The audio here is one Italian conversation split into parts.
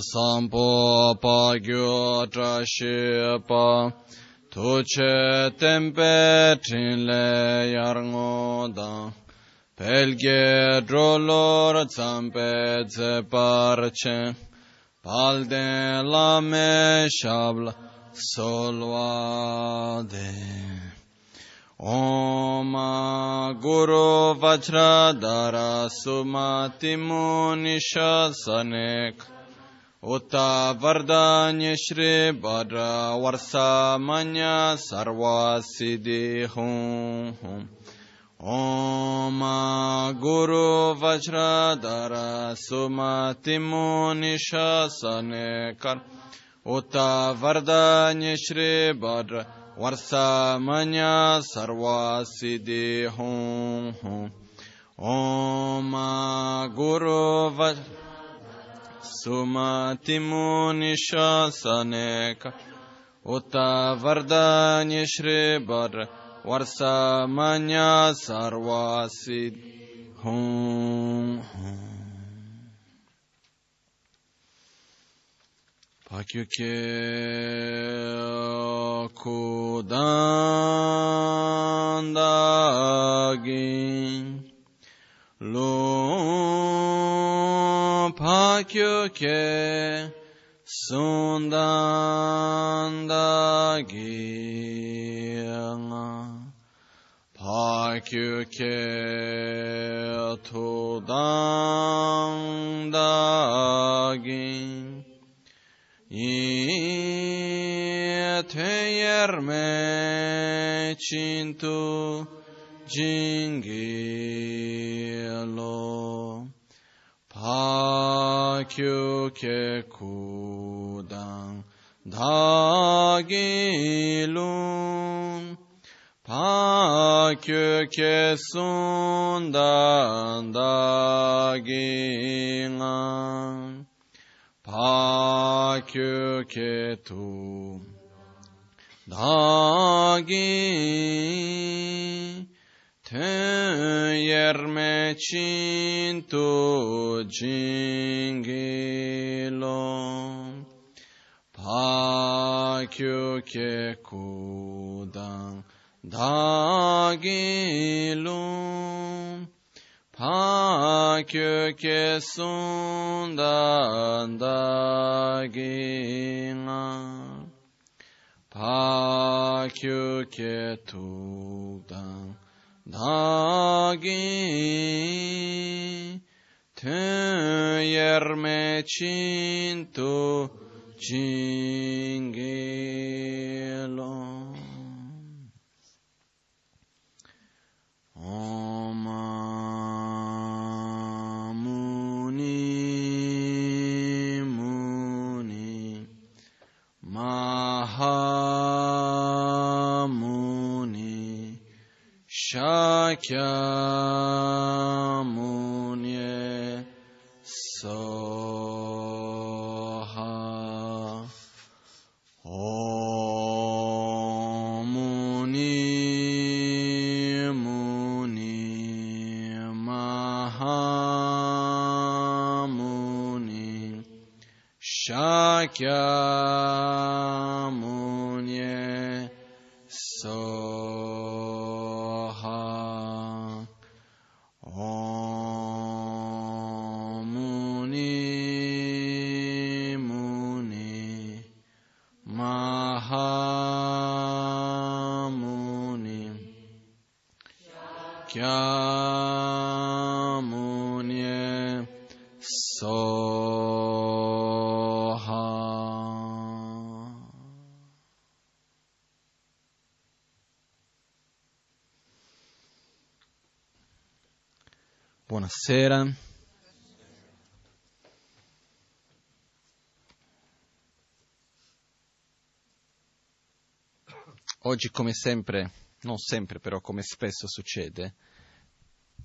sampo pa gyo tra shi pa. Tu che tempe trin le yar ngo da. Pelge drolor zampe ze parche. Palde la me shabla solvade Om Guru Vajradhara Sumati Munisha Sanek Uta Vardanya Shri Bhadra Varsa Manya Sarva Siddhi Hum Hum Om Guru Vajradhara Sumati Munisha Sanekar Uta Vardanya Shri Bhadra वर्षमन्य सर्वसिद्धि हूँ हूँ ॐ गुरु Sumatimu nishasane Uta vardani shribar Varsamanya sarvasid Hum Pakyuke kudandagin lo pakyo ke sundan da gyang pakyo ke tudang da gyang 이 태열매 진투 jingilo pakyu ke kudang dagilun pakyu ke sundan dagingan pakyu ke tu dagi te yerme cintu jingilo pakyu ke kudang dagilo pakyu ke sundan dagingan pakyu ke tudang dagi te yerme cintu jingilo Om Sakyamuni Soha Omuni Muni Mahamuni Shakya oggi, come sempre, non sempre però, come spesso succede,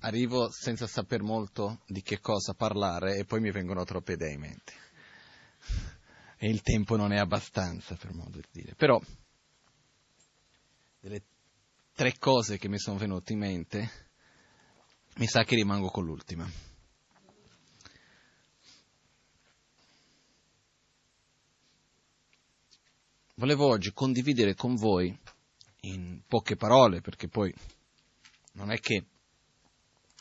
arrivo senza saper molto di che cosa parlare e poi mi vengono troppe idee in mente. E il tempo non è abbastanza, per modo di dire. Però, delle tre cose che mi sono venute in mente, mi sa che rimango con l'ultima. Volevo oggi condividere con voi in poche parole, perché poi non è che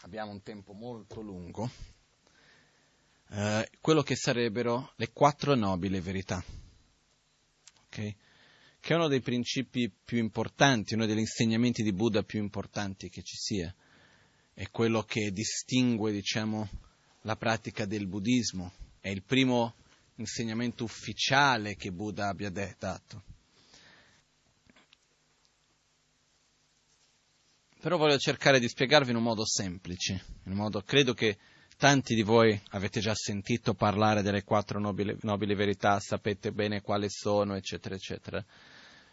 abbiamo un tempo molto lungo, eh, quello che sarebbero le quattro nobili verità, okay? che è uno dei principi più importanti, uno degli insegnamenti di Buddha più importanti che ci sia, è quello che distingue, diciamo, la pratica del buddismo, è il primo insegnamento ufficiale che Buddha abbia dato. Però voglio cercare di spiegarvi in un modo semplice, in un modo, credo che tanti di voi avete già sentito parlare delle quattro nobili, nobili verità, sapete bene quali sono, eccetera, eccetera.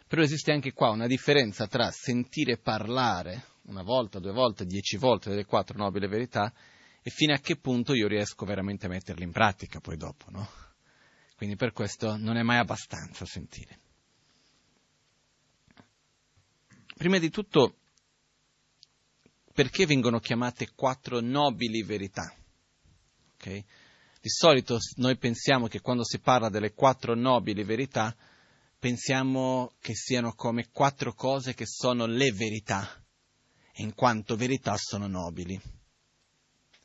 Però esiste anche qua una differenza tra sentire parlare una volta, due volte, dieci volte delle quattro nobili verità e fino a che punto io riesco veramente a metterle in pratica poi dopo, no? Quindi per questo non è mai abbastanza sentire. Prima di tutto, perché vengono chiamate quattro nobili verità? Okay? Di solito noi pensiamo che quando si parla delle quattro nobili verità, pensiamo che siano come quattro cose che sono le verità, in quanto verità sono nobili.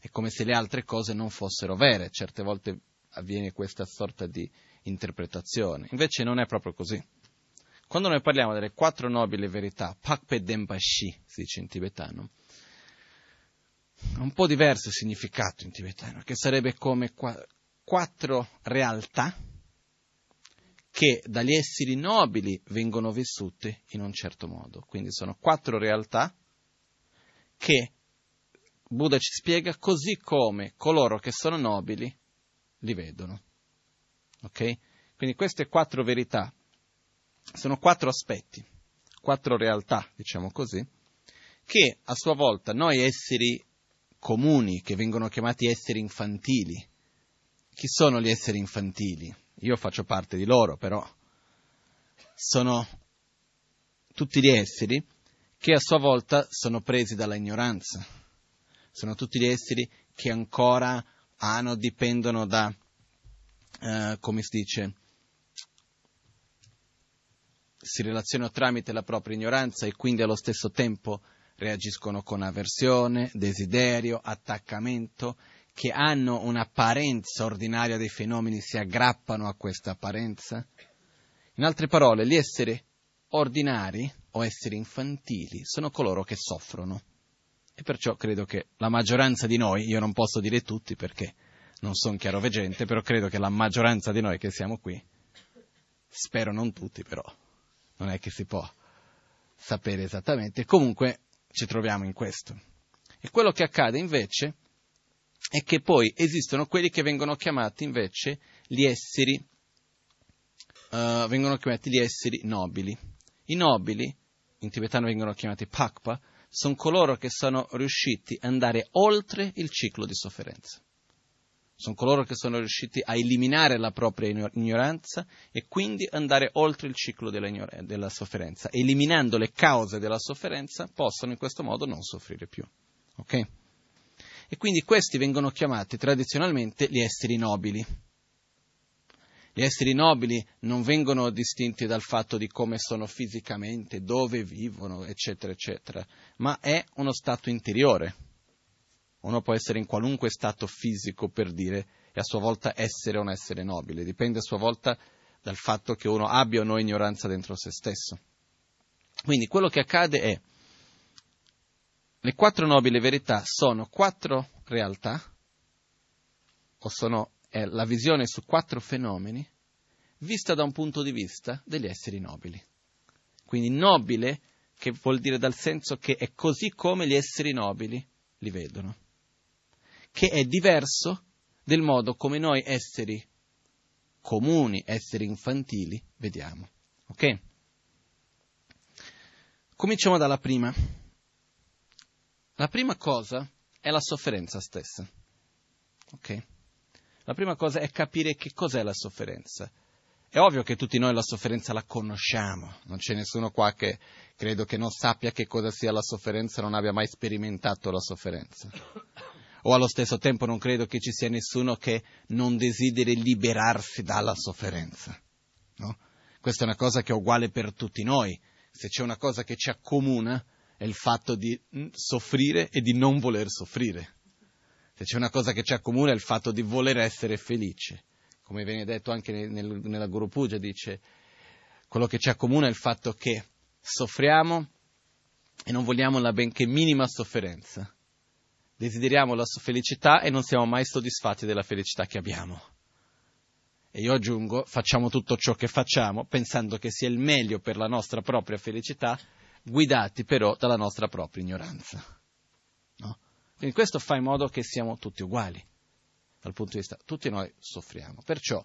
È come se le altre cose non fossero vere, certe volte avviene questa sorta di interpretazione. Invece non è proprio così. Quando noi parliamo delle quattro nobili verità, Pakpe Denpashi, si dice in tibetano, ha un po' diverso il significato in tibetano, che sarebbe come quattro realtà che dagli esseri nobili vengono vissute in un certo modo. Quindi sono quattro realtà che Buddha ci spiega così come coloro che sono nobili li vedono. Ok? Quindi queste quattro verità sono quattro aspetti, quattro realtà, diciamo così, che a sua volta noi esseri comuni, che vengono chiamati esseri infantili, chi sono gli esseri infantili? Io faccio parte di loro, però. Sono tutti gli esseri che a sua volta sono presi dalla ignoranza, sono tutti gli esseri che ancora hanno, dipendono da, uh, come si dice, si relazionano tramite la propria ignoranza e quindi allo stesso tempo reagiscono con avversione, desiderio, attaccamento, che hanno un'apparenza ordinaria dei fenomeni, si aggrappano a questa apparenza. In altre parole, gli esseri ordinari o esseri infantili sono coloro che soffrono. E perciò credo che la maggioranza di noi, io non posso dire tutti perché non sono chiaroveggente, però credo che la maggioranza di noi che siamo qui, spero non tutti però, non è che si può sapere esattamente, comunque ci troviamo in questo. E quello che accade invece è che poi esistono quelli che vengono chiamati invece gli esseri, uh, vengono chiamati gli esseri nobili. I nobili, in tibetano vengono chiamati pakpa, sono coloro che sono riusciti ad andare oltre il ciclo di sofferenza. Sono coloro che sono riusciti a eliminare la propria ignoranza e quindi andare oltre il ciclo della, della sofferenza. Eliminando le cause della sofferenza possono in questo modo non soffrire più. Ok? E quindi questi vengono chiamati tradizionalmente gli esseri nobili. Gli esseri nobili non vengono distinti dal fatto di come sono fisicamente, dove vivono, eccetera, eccetera, ma è uno stato interiore. Uno può essere in qualunque stato fisico per dire e a sua volta essere non essere nobile, dipende a sua volta dal fatto che uno abbia o no ignoranza dentro se stesso. Quindi quello che accade è, le quattro nobili verità sono quattro realtà, o sono la visione su quattro fenomeni vista da un punto di vista degli esseri nobili. Quindi nobile, che vuol dire dal senso che è così come gli esseri nobili li vedono, che è diverso del modo come noi esseri comuni, esseri infantili, vediamo. Ok? Cominciamo dalla prima. La prima cosa è la sofferenza stessa. Ok? La prima cosa è capire che cos'è la sofferenza. È ovvio che tutti noi la sofferenza la conosciamo, non c'è nessuno qua che credo che non sappia che cosa sia la sofferenza, non abbia mai sperimentato la sofferenza. O allo stesso tempo non credo che ci sia nessuno che non desideri liberarsi dalla sofferenza. No? Questa è una cosa che è uguale per tutti noi. Se c'è una cosa che ci accomuna è il fatto di mm, soffrire e di non voler soffrire. Se c'è una cosa che ci accomuna è il fatto di voler essere felice. Come viene detto anche nel, nella Guru Puja, dice, quello che ci accomuna è il fatto che soffriamo e non vogliamo la benché minima sofferenza. Desideriamo la felicità e non siamo mai soddisfatti della felicità che abbiamo. E io aggiungo, facciamo tutto ciò che facciamo pensando che sia il meglio per la nostra propria felicità, guidati però dalla nostra propria ignoranza. No? Quindi questo fa in modo che siamo tutti uguali, dal punto di vista, tutti noi soffriamo. Perciò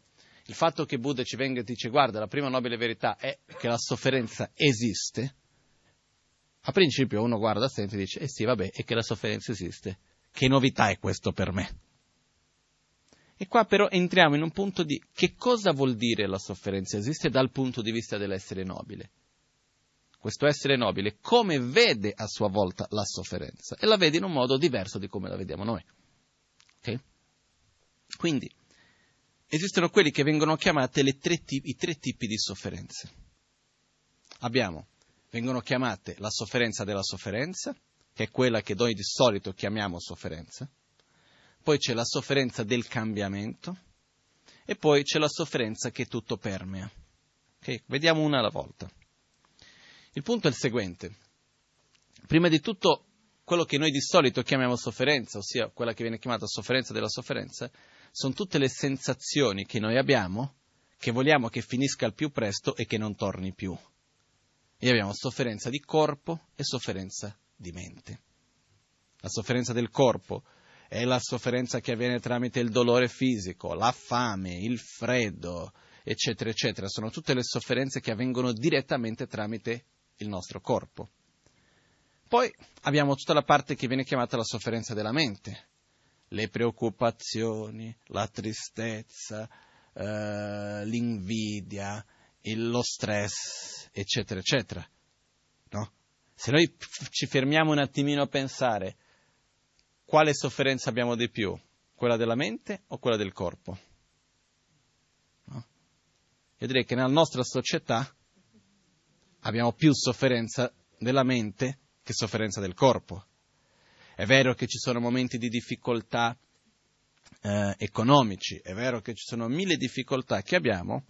il fatto che Buddha ci venga e dice guarda, la prima nobile verità è che la sofferenza esiste, a principio uno guarda sempre e dice, eh sì, vabbè, è che la sofferenza esiste. Che novità è questo per me? E qua però entriamo in un punto di che cosa vuol dire la sofferenza esiste dal punto di vista dell'essere nobile. Questo essere nobile come vede a sua volta la sofferenza e la vede in un modo diverso di come la vediamo noi. Okay? Quindi esistono quelli che vengono chiamati tre tipi, i tre tipi di sofferenze. Abbiamo, vengono chiamate la sofferenza della sofferenza, che è quella che noi di solito chiamiamo sofferenza poi c'è la sofferenza del cambiamento e poi c'è la sofferenza che tutto permea. Okay? Vediamo una alla volta. Il punto è il seguente. Prima di tutto, quello che noi di solito chiamiamo sofferenza, ossia quella che viene chiamata sofferenza della sofferenza, sono tutte le sensazioni che noi abbiamo, che vogliamo che finisca al più presto e che non torni più. E abbiamo sofferenza di corpo e sofferenza di mente. La sofferenza del corpo è la sofferenza che avviene tramite il dolore fisico, la fame, il freddo, eccetera, eccetera. Sono tutte le sofferenze che avvengono direttamente tramite il nostro corpo. Poi abbiamo tutta la parte che viene chiamata la sofferenza della mente, le preoccupazioni, la tristezza, eh, l'invidia, lo stress, eccetera, eccetera. No? Se noi ci fermiamo un attimino a pensare quale sofferenza abbiamo di più? Quella della mente o quella del corpo? No? Io direi che nella nostra società abbiamo più sofferenza della mente che sofferenza del corpo. È vero che ci sono momenti di difficoltà eh, economici, è vero che ci sono mille difficoltà che abbiamo,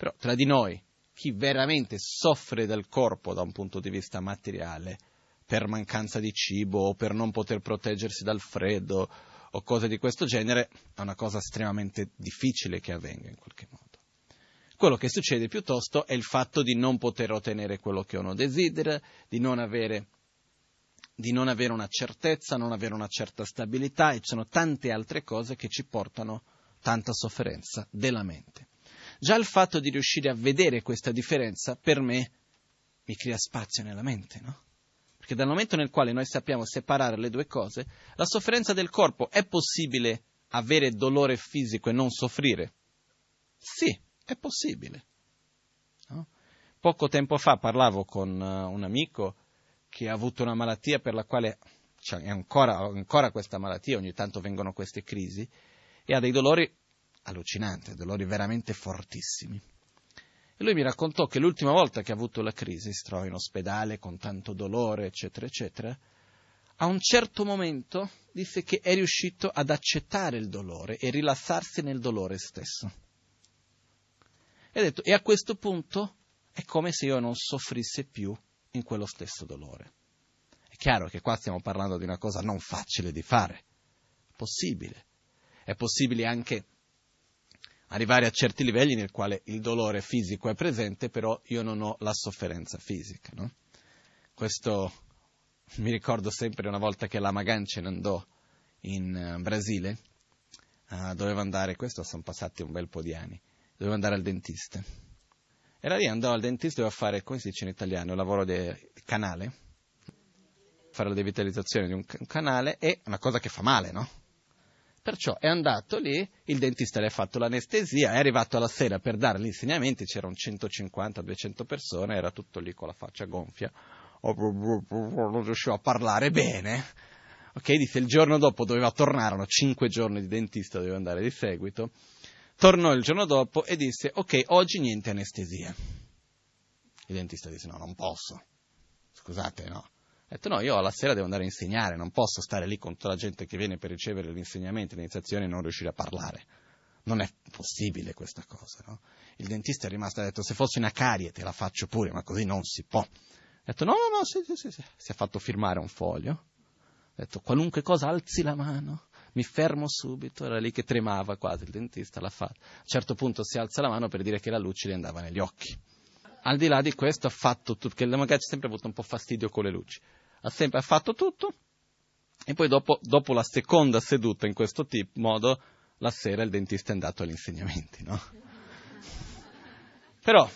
però tra di noi chi veramente soffre del corpo da un punto di vista materiale per mancanza di cibo o per non poter proteggersi dal freddo o cose di questo genere, è una cosa estremamente difficile che avvenga in qualche modo. Quello che succede piuttosto è il fatto di non poter ottenere quello che uno desidera, di non avere, di non avere una certezza, non avere una certa stabilità e ci sono tante altre cose che ci portano tanta sofferenza della mente. Già il fatto di riuscire a vedere questa differenza per me mi crea spazio nella mente, no? Perché dal momento nel quale noi sappiamo separare le due cose, la sofferenza del corpo è possibile avere dolore fisico e non soffrire? Sì, è possibile. No? Poco tempo fa parlavo con uh, un amico che ha avuto una malattia per la quale cioè, è ancora, ancora questa malattia, ogni tanto vengono queste crisi, e ha dei dolori allucinanti, dolori veramente fortissimi. E lui mi raccontò che l'ultima volta che ha avuto la crisi, si trova in ospedale con tanto dolore, eccetera, eccetera, a un certo momento disse che è riuscito ad accettare il dolore e rilassarsi nel dolore stesso. E ha detto, e a questo punto è come se io non soffrisse più in quello stesso dolore. È chiaro che qua stiamo parlando di una cosa non facile di fare, possibile. È possibile anche arrivare a certi livelli nel quale il dolore fisico è presente, però io non ho la sofferenza fisica. No? Questo mi ricordo sempre una volta che la Magan andò in uh, Brasile, uh, doveva andare, questo sono passati un bel po' di anni, doveva andare al dentista. Era lì, andò al dentista, doveva fare, come si dice in italiano, il lavoro di canale, fare la devitalizzazione di un, un canale, è una cosa che fa male, no? Perciò è andato lì, il dentista le ha fatto l'anestesia, è arrivato alla sera per dare gli insegnamenti, c'erano 150-200 persone, era tutto lì con la faccia gonfia, non riusciva a parlare bene. Ok, disse il giorno dopo doveva tornare, erano 5 giorni di dentista, doveva andare di seguito. Tornò il giorno dopo e disse, ok, oggi niente anestesia. Il dentista disse no, non posso. Scusate, no. Ha detto no, io alla sera devo andare a insegnare, non posso stare lì con tutta la gente che viene per ricevere l'insegnamento, l'iniziazione e non riuscire a parlare. Non è possibile questa cosa, no? Il dentista è rimasto ha detto se fosse una carie te la faccio pure, ma così non si può. Ha detto no, no, no, sì, sì, sì, sì. Si è fatto firmare un foglio. Ha detto qualunque cosa alzi la mano mi fermo subito, era lì che tremava quasi il dentista, l'ha fatto. A un certo punto si alza la mano per dire che la luce gli andava negli occhi. Al di là di questo ha fatto tutto, perché magari ha sempre avuto un po' fastidio con le luci. Ha sempre ha fatto tutto e poi dopo, dopo la seconda seduta in questo tipo, modo, la sera il dentista è andato agli insegnamenti, no? Però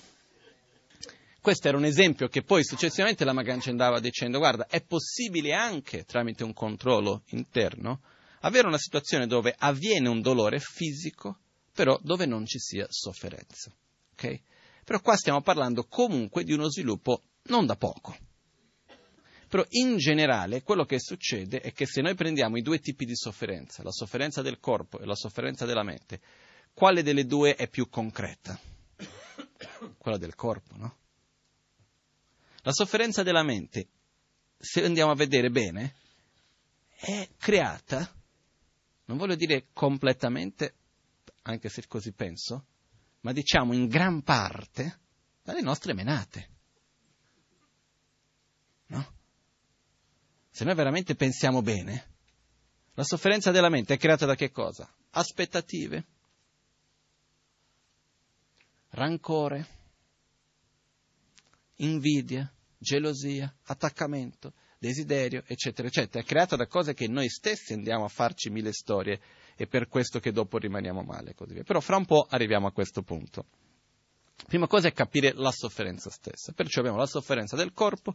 questo era un esempio che poi successivamente la Magancia andava dicendo, guarda, è possibile anche tramite un controllo interno avere una situazione dove avviene un dolore fisico, però dove non ci sia sofferenza. Okay? Però qua stiamo parlando comunque di uno sviluppo non da poco. Però in generale quello che succede è che se noi prendiamo i due tipi di sofferenza, la sofferenza del corpo e la sofferenza della mente, quale delle due è più concreta? Quella del corpo, no? La sofferenza della mente, se andiamo a vedere bene, è creata non voglio dire completamente, anche se così penso, ma diciamo in gran parte dalle nostre menate. No? Se noi veramente pensiamo bene, la sofferenza della mente è creata da che cosa? Aspettative, rancore, invidia, gelosia, attaccamento, desiderio, eccetera, eccetera. È creata da cose che noi stessi andiamo a farci mille storie e per questo che dopo rimaniamo male così via. Però fra un po' arriviamo a questo punto. Prima cosa è capire la sofferenza stessa. Perciò abbiamo la sofferenza del corpo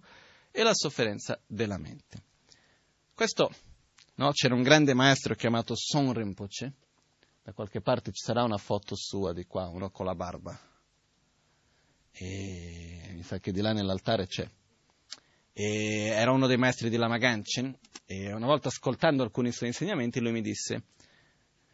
e la sofferenza della mente. Questo, no, c'era un grande maestro chiamato Son Rinpoche, da qualche parte ci sarà una foto sua di qua, uno con la barba. E mi sa che di là nell'altare c'è e era uno dei maestri di Lama Ganchen e una volta ascoltando alcuni suoi insegnamenti lui mi disse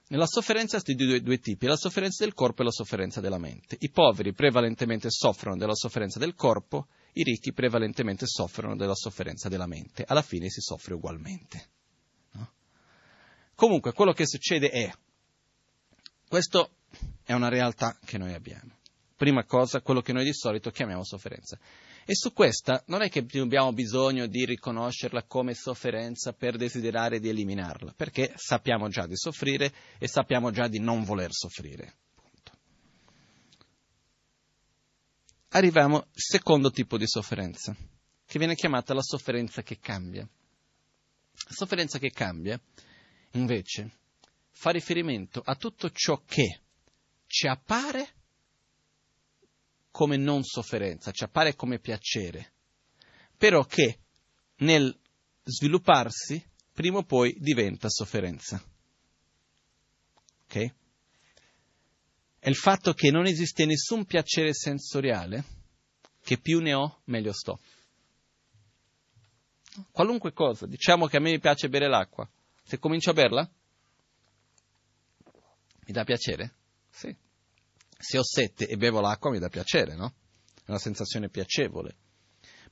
nella sofferenza si due, due tipi, la sofferenza del corpo e la sofferenza della mente. I poveri prevalentemente soffrono della sofferenza del corpo, i ricchi prevalentemente soffrono della sofferenza della mente. Alla fine si soffre ugualmente. No? Comunque, quello che succede è, questo è una realtà che noi abbiamo. Prima cosa, quello che noi di solito chiamiamo sofferenza. E su questa non è che abbiamo bisogno di riconoscerla come sofferenza per desiderare di eliminarla, perché sappiamo già di soffrire e sappiamo già di non voler soffrire. Arriviamo al secondo tipo di sofferenza, che viene chiamata la sofferenza che cambia. La sofferenza che cambia, invece, fa riferimento a tutto ciò che ci appare come non sofferenza, ci appare come piacere, però che nel svilupparsi prima o poi diventa sofferenza. Ok? È il fatto che non esiste nessun piacere sensoriale, che più ne ho, meglio sto. Qualunque cosa, diciamo che a me piace bere l'acqua, se comincio a berla, mi dà piacere? Sì se ho sette e bevo l'acqua mi dà piacere, no? È una sensazione piacevole.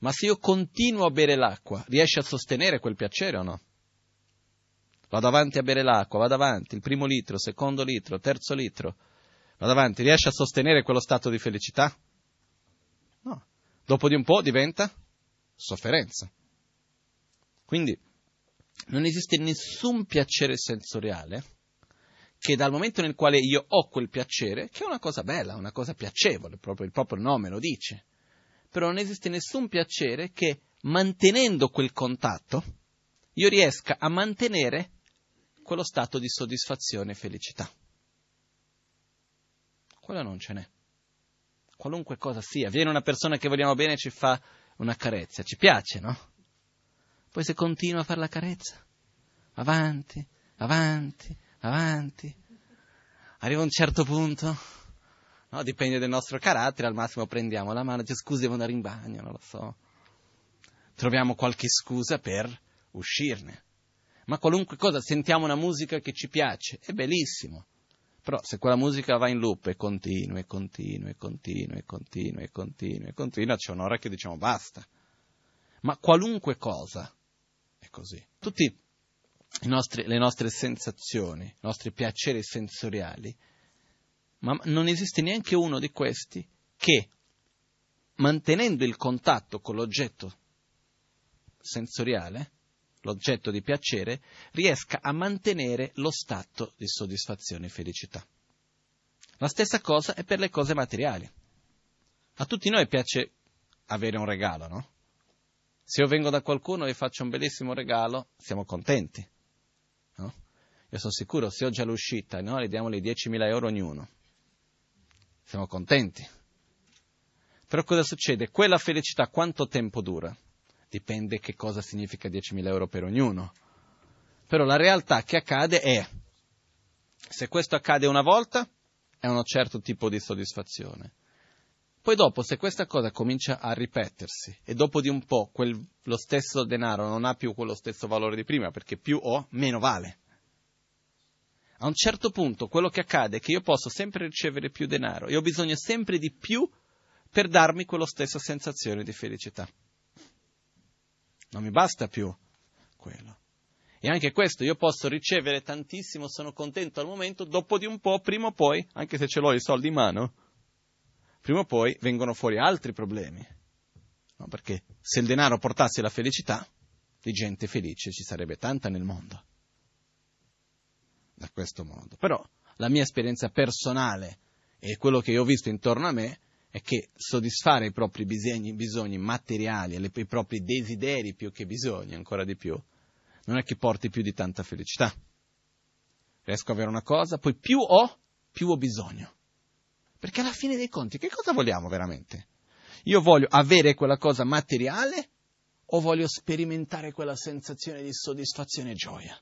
Ma se io continuo a bere l'acqua, riesci a sostenere quel piacere o no? Vado avanti a bere l'acqua, vado avanti, il primo litro, secondo litro, terzo litro, vado avanti, riesci a sostenere quello stato di felicità? No. Dopo di un po' diventa sofferenza. Quindi non esiste nessun piacere sensoriale che dal momento nel quale io ho quel piacere, che è una cosa bella, una cosa piacevole, proprio il proprio nome lo dice, però non esiste nessun piacere che mantenendo quel contatto io riesca a mantenere quello stato di soddisfazione e felicità. Quello non ce n'è. Qualunque cosa sia, viene una persona che vogliamo bene e ci fa una carezza, ci piace, no? Poi se continua a fare la carezza, avanti, avanti, avanti. Arriva un certo punto, no? dipende dal nostro carattere, al massimo prendiamo la mano, dice scusi devo andare in bagno, non lo so. Troviamo qualche scusa per uscirne. Ma qualunque cosa, sentiamo una musica che ci piace, è bellissimo. Però se quella musica va in loop e continua e continua e continua e continua e continua e continua, c'è un'ora che diciamo basta. Ma qualunque cosa è così. Tutte le nostre sensazioni, i nostri piaceri sensoriali, ma non esiste neanche uno di questi che, mantenendo il contatto con l'oggetto sensoriale, l'oggetto di piacere, riesca a mantenere lo stato di soddisfazione e felicità. La stessa cosa è per le cose materiali. A tutti noi piace avere un regalo, no? Se io vengo da qualcuno e faccio un bellissimo regalo, siamo contenti. No? Io sono sicuro, se oggi all'uscita no, le diamo le 10.000 euro ognuno, siamo contenti. Però cosa succede? Quella felicità quanto tempo dura? Dipende che cosa significa 10.000 euro per ognuno. Però la realtà che accade è, se questo accade una volta, è un certo tipo di soddisfazione. Poi dopo, se questa cosa comincia a ripetersi e dopo di un po' quel, lo stesso denaro non ha più quello stesso valore di prima, perché più ho, meno vale. A un certo punto quello che accade è che io posso sempre ricevere più denaro e ho bisogno sempre di più per darmi quella stessa sensazione di felicità. Non mi basta più quello. E anche questo, io posso ricevere tantissimo, sono contento al momento, dopo di un po', prima o poi, anche se ce l'ho i soldi in mano, prima o poi vengono fuori altri problemi. No, perché se il denaro portasse la felicità, di gente felice ci sarebbe tanta nel mondo. Da questo modo. Però la mia esperienza personale e quello che io ho visto intorno a me è che soddisfare i propri bisogni, bisogni materiali, le, i propri desideri più che bisogni, ancora di più, non è che porti più di tanta felicità. Riesco ad avere una cosa, poi più ho, più ho bisogno. Perché alla fine dei conti, che cosa vogliamo veramente? Io voglio avere quella cosa materiale o voglio sperimentare quella sensazione di soddisfazione e gioia?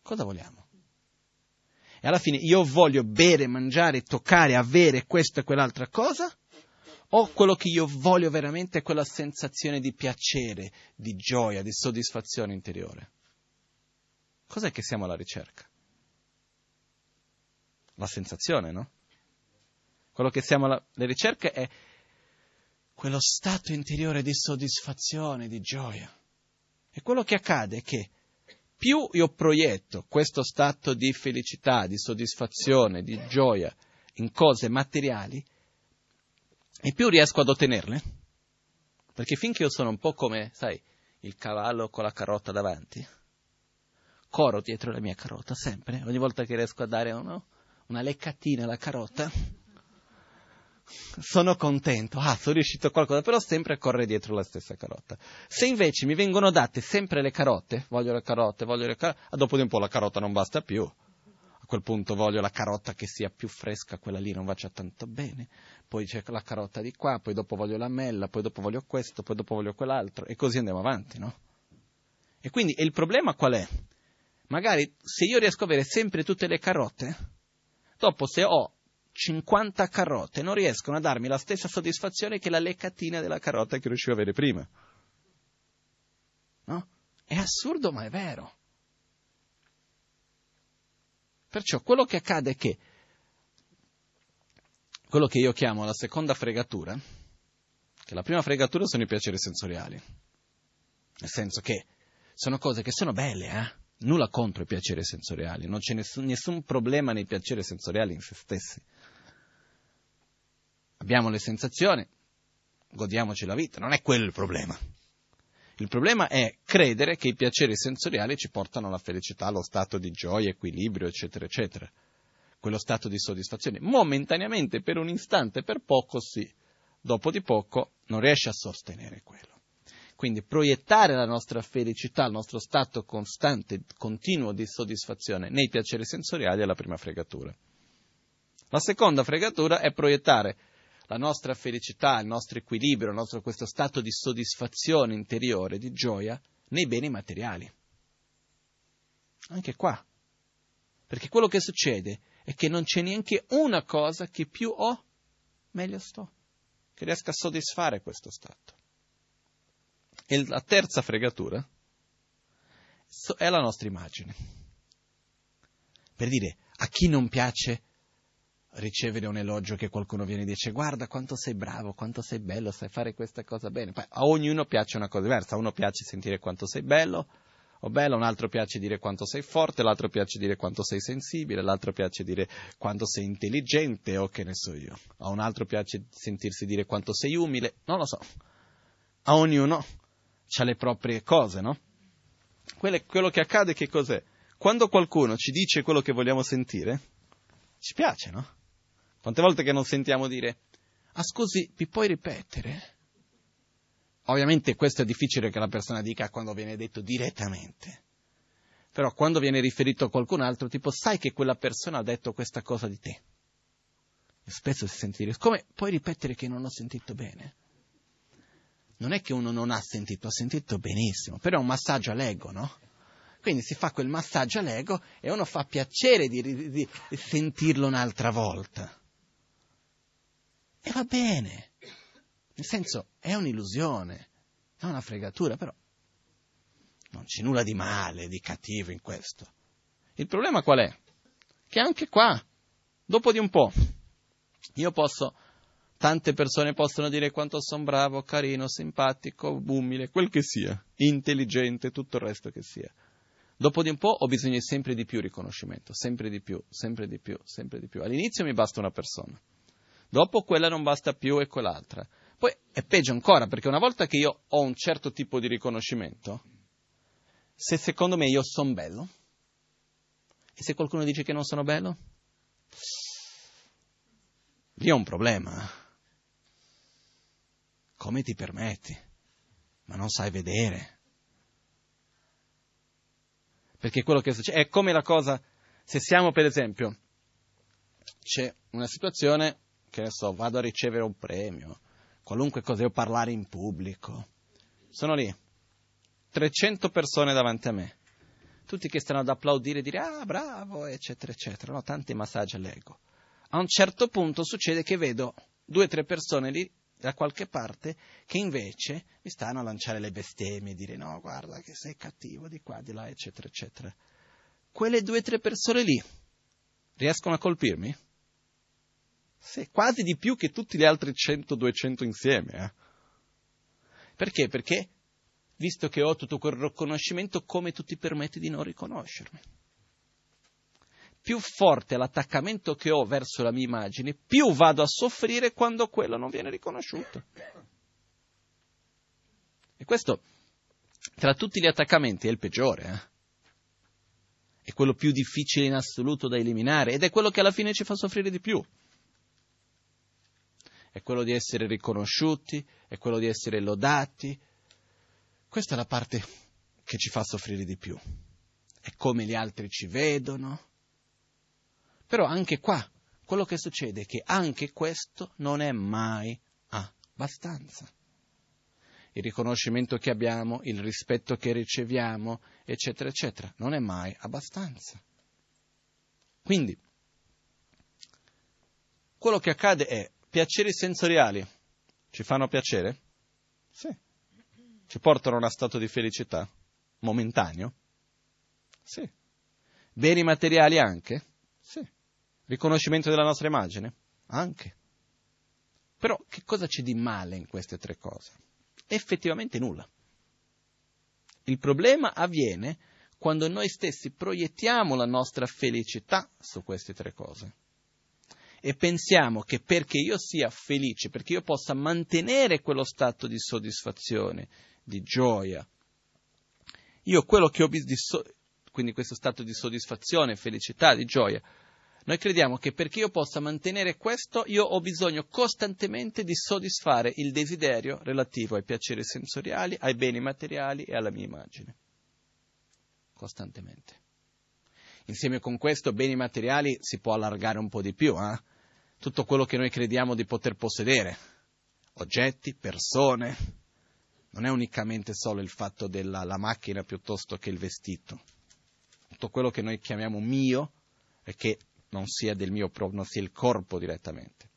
Cosa vogliamo? E alla fine io voglio bere, mangiare, toccare, avere questa e quell'altra cosa? O quello che io voglio veramente è quella sensazione di piacere, di gioia, di soddisfazione interiore? Cos'è che siamo alla ricerca? La sensazione, no? Quello che siamo alla ricerca è quello stato interiore di soddisfazione, di gioia. E quello che accade è che più io proietto questo stato di felicità, di soddisfazione, di gioia in cose materiali, e più riesco ad ottenerle. Perché finché io sono un po' come, sai, il cavallo con la carota davanti, corro dietro la mia carota sempre, ogni volta che riesco a dare uno, una leccatina alla carota, sono contento, ah, sono riuscito a qualcosa, però sempre a correre dietro la stessa carota. Se invece mi vengono date sempre le carote, voglio le carote, voglio le carote, ah, dopo di un po' la carota non basta più. A quel punto voglio la carota che sia più fresca, quella lì non faccia tanto bene, poi c'è la carota di qua, poi dopo voglio la mella, poi dopo voglio questo, poi dopo voglio quell'altro, e così andiamo avanti, no? E quindi e il problema qual è? Magari se io riesco ad avere sempre tutte le carote, dopo se ho 50 carote non riescono a darmi la stessa soddisfazione che la leccatina della carota che riuscivo a avere prima. No? È assurdo, ma è vero. Perciò quello che accade è che quello che io chiamo la seconda fregatura, che la prima fregatura sono i piaceri sensoriali, nel senso che sono cose che sono belle, eh? nulla contro i piaceri sensoriali, non c'è nessun, nessun problema nei piaceri sensoriali in se stessi abbiamo le sensazioni, godiamoci la vita, non è quello il problema. Il problema è credere che i piaceri sensoriali ci portano alla felicità, allo stato di gioia, equilibrio, eccetera, eccetera. Quello stato di soddisfazione. Momentaneamente, per un istante, per poco sì, dopo di poco non riesce a sostenere quello. Quindi proiettare la nostra felicità, il nostro stato costante, continuo di soddisfazione nei piaceri sensoriali è la prima fregatura. La seconda fregatura è proiettare la nostra felicità, il nostro equilibrio, il nostro questo stato di soddisfazione interiore, di gioia, nei beni materiali. Anche qua. Perché quello che succede è che non c'è neanche una cosa che più ho, meglio sto, che riesca a soddisfare questo stato. E la terza fregatura è la nostra immagine. Per dire, A chi non piace ricevere un elogio che qualcuno viene e dice guarda quanto sei bravo, quanto sei bello, sai fare questa cosa bene. Poi a ognuno piace una cosa diversa, a uno piace sentire quanto sei bello o bello, a un altro piace dire quanto sei forte, l'altro piace dire quanto sei sensibile, l'altro piace dire quanto sei intelligente o che ne so io. A un altro piace sentirsi dire quanto sei umile, non lo so. A ognuno ha le proprie cose, no? Quello che accade che cos'è? Quando qualcuno ci dice quello che vogliamo sentire, ci piace, no? Quante volte che non sentiamo dire, ah scusi, mi puoi ripetere? Ovviamente questo è difficile che la persona dica quando viene detto direttamente. Però quando viene riferito a qualcun altro, tipo, sai che quella persona ha detto questa cosa di te. E spesso si sente dire, come puoi ripetere che non ho sentito bene? Non è che uno non ha sentito, ha sentito benissimo, però è un massaggio all'ego, no? Quindi si fa quel massaggio all'ego e uno fa piacere di, di, di sentirlo un'altra volta. E va bene. Nel senso, è un'illusione, è una fregatura, però non c'è nulla di male, di cattivo in questo. Il problema qual è? Che anche qua, dopo di un po', io posso, tante persone possono dire quanto sono bravo, carino, simpatico, umile, quel che sia, intelligente, tutto il resto che sia. Dopo di un po' ho bisogno di sempre di più riconoscimento, sempre di più, sempre di più, sempre di più. All'inizio mi basta una persona. Dopo quella non basta più e quell'altra. Poi è peggio ancora, perché una volta che io ho un certo tipo di riconoscimento, se secondo me io sono bello, e se qualcuno dice che non sono bello, lì ho un problema. Come ti permetti? Ma non sai vedere. Perché quello che succede è come la cosa, se siamo per esempio, c'è una situazione che ne so, vado a ricevere un premio, qualunque cosa, devo parlare in pubblico. Sono lì, 300 persone davanti a me, tutti che stanno ad applaudire e dire ah bravo, eccetera, eccetera, no? tanti massaggi all'ego. A un certo punto succede che vedo due o tre persone lì da qualche parte che invece mi stanno a lanciare le bestemmie, dire no, guarda che sei cattivo di qua, di là, eccetera, eccetera. Quelle due o tre persone lì riescono a colpirmi? Sì, quasi di più che tutti gli altri 100-200 insieme. Eh. Perché? Perché, visto che ho tutto quel riconoscimento, come tu ti permetti di non riconoscermi? Più forte è l'attaccamento che ho verso la mia immagine, più vado a soffrire quando quello non viene riconosciuto. E questo, tra tutti gli attaccamenti, è il peggiore. Eh? È quello più difficile in assoluto da eliminare ed è quello che alla fine ci fa soffrire di più è quello di essere riconosciuti, è quello di essere lodati. Questa è la parte che ci fa soffrire di più. È come gli altri ci vedono. Però anche qua, quello che succede è che anche questo non è mai abbastanza. Il riconoscimento che abbiamo, il rispetto che riceviamo, eccetera, eccetera, non è mai abbastanza. Quindi, quello che accade è piaceri sensoriali ci fanno piacere? Sì. Ci portano a uno stato di felicità momentaneo? Sì. Beni materiali anche? Sì. Riconoscimento della nostra immagine? Anche. Però che cosa c'è di male in queste tre cose? Effettivamente nulla. Il problema avviene quando noi stessi proiettiamo la nostra felicità su queste tre cose e pensiamo che perché io sia felice, perché io possa mantenere quello stato di soddisfazione, di gioia, io quello che ho bisogno, quindi questo stato di soddisfazione, felicità, di gioia, noi crediamo che perché io possa mantenere questo, io ho bisogno costantemente di soddisfare il desiderio relativo ai piaceri sensoriali, ai beni materiali e alla mia immagine. Costantemente. Insieme con questo, beni materiali si può allargare un po' di più, eh? Tutto quello che noi crediamo di poter possedere, oggetti, persone, non è unicamente solo il fatto della macchina piuttosto che il vestito, tutto quello che noi chiamiamo mio e che non sia del mio proprio, non sia il corpo direttamente.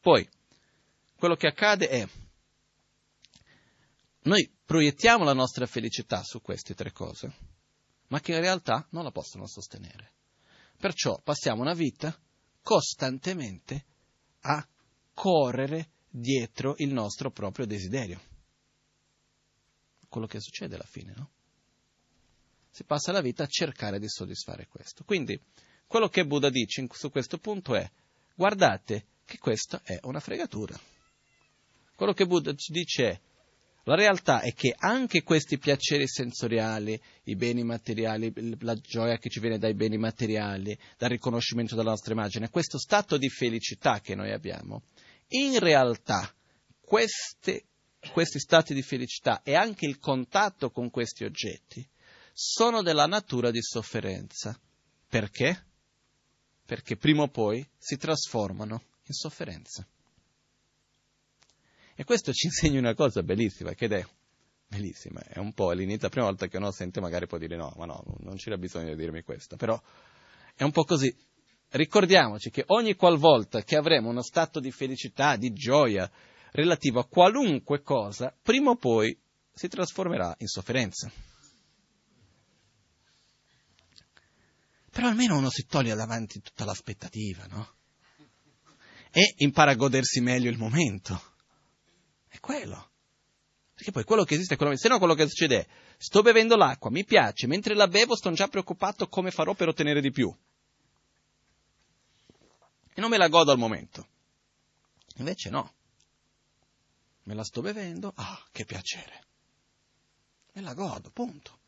Poi, quello che accade è, noi proiettiamo la nostra felicità su queste tre cose, ma che in realtà non la possono sostenere. Perciò passiamo una vita costantemente a correre dietro il nostro proprio desiderio. Quello che succede alla fine, no? Si passa la vita a cercare di soddisfare questo. Quindi, quello che Buddha dice su questo punto è, guardate che questa è una fregatura. Quello che Buddha dice è, la realtà è che anche questi piaceri sensoriali, i beni materiali, la gioia che ci viene dai beni materiali, dal riconoscimento della nostra immagine, questo stato di felicità che noi abbiamo, in realtà queste, questi stati di felicità e anche il contatto con questi oggetti sono della natura di sofferenza. Perché? Perché prima o poi si trasformano in sofferenza. E questo ci insegna una cosa bellissima, che è bellissima, è un po' all'inizio, la prima volta che uno sente magari può dire no, ma no, non c'era bisogno di dirmi questo, però è un po' così. Ricordiamoci che ogni qualvolta che avremo uno stato di felicità, di gioia relativo a qualunque cosa, prima o poi si trasformerà in sofferenza. Però almeno uno si toglie davanti tutta l'aspettativa, no? E impara a godersi meglio il momento. È quello. Perché poi quello che esiste è quello che... Se no quello che succede è, sto bevendo l'acqua, mi piace, mentre la bevo sto già preoccupato come farò per ottenere di più. E non me la godo al momento. Invece no. Me la sto bevendo, ah, che piacere. Me la godo, punto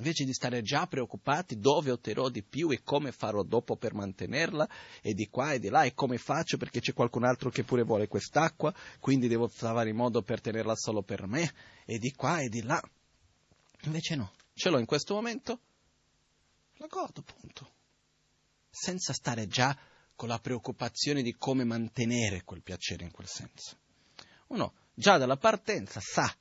invece di stare già preoccupati dove otterrò di più e come farò dopo per mantenerla, e di qua e di là, e come faccio perché c'è qualcun altro che pure vuole quest'acqua, quindi devo trovare il modo per tenerla solo per me, e di qua e di là. Invece no, ce l'ho in questo momento, la godo, punto. Senza stare già con la preoccupazione di come mantenere quel piacere in quel senso. Uno già dalla partenza sa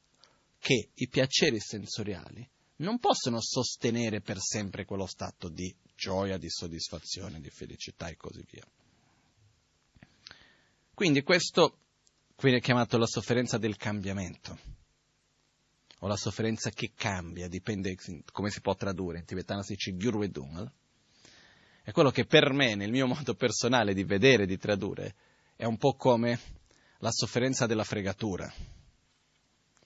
che i piaceri sensoriali non possono sostenere per sempre quello stato di gioia, di soddisfazione, di felicità e così via. Quindi questo viene chiamato la sofferenza del cambiamento, o la sofferenza che cambia, dipende come si può tradurre, in tibetano si dice gyurwedungal. È quello che per me, nel mio modo personale di vedere di tradurre, è un po' come la sofferenza della fregatura.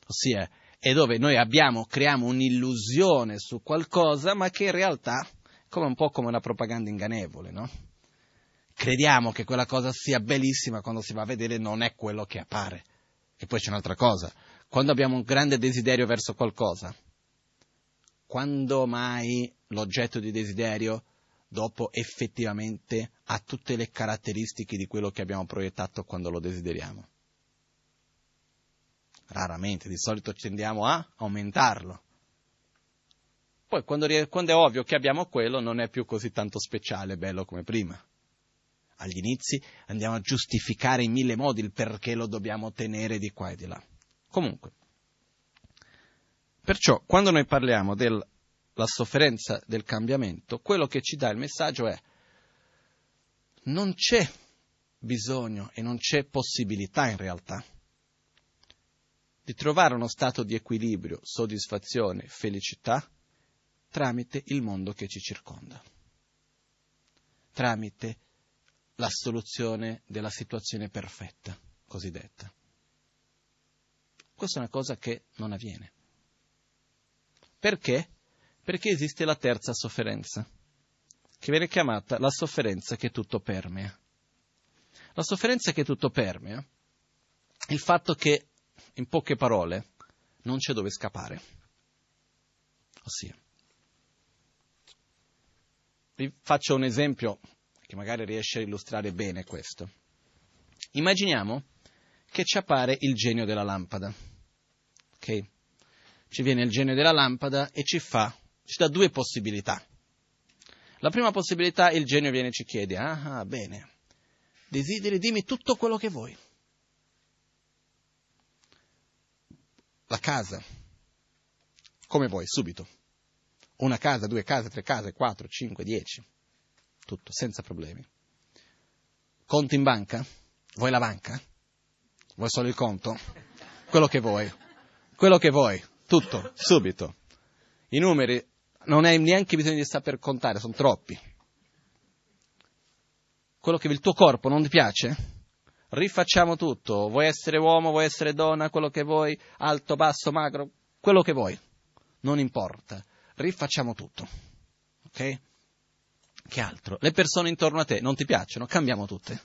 Ossia, e dove noi abbiamo, creiamo un'illusione su qualcosa, ma che in realtà è un po' come una propaganda ingannevole, no? Crediamo che quella cosa sia bellissima quando si va a vedere non è quello che appare. E poi c'è un'altra cosa, quando abbiamo un grande desiderio verso qualcosa, quando mai l'oggetto di desiderio dopo effettivamente ha tutte le caratteristiche di quello che abbiamo proiettato quando lo desideriamo? Raramente, di solito tendiamo a aumentarlo. Poi quando, quando è ovvio che abbiamo quello non è più così tanto speciale, bello come prima. Agli inizi andiamo a giustificare in mille modi il perché lo dobbiamo tenere di qua e di là. Comunque, perciò quando noi parliamo della sofferenza del cambiamento, quello che ci dà il messaggio è non c'è bisogno e non c'è possibilità in realtà di trovare uno stato di equilibrio, soddisfazione, felicità tramite il mondo che ci circonda, tramite la soluzione della situazione perfetta, cosiddetta. Questa è una cosa che non avviene. Perché? Perché esiste la terza sofferenza, che viene chiamata la sofferenza che tutto permea. La sofferenza che tutto permea il fatto che in poche parole, non c'è dove scappare. Ossia, vi faccio un esempio che magari riesce a illustrare bene questo. Immaginiamo che ci appare il genio della lampada. Ok? Ci viene il genio della lampada e ci fa, ci dà due possibilità. La prima possibilità, il genio viene e ci chiede, ah, bene, desideri, dimmi tutto quello che vuoi. La casa, come vuoi, subito. Una casa, due case, tre case, quattro, cinque, dieci. Tutto, senza problemi. Conto in banca? Vuoi la banca? Vuoi solo il conto? Quello che vuoi. Quello che vuoi. Tutto, subito. I numeri non hai neanche bisogno di saper contare, sono troppi. Quello che il tuo corpo non ti piace? Rifacciamo tutto, vuoi essere uomo, vuoi essere donna, quello che vuoi, alto, basso, magro, quello che vuoi, non importa, rifacciamo tutto. Ok? Che altro? Le persone intorno a te non ti piacciono? Cambiamo tutte.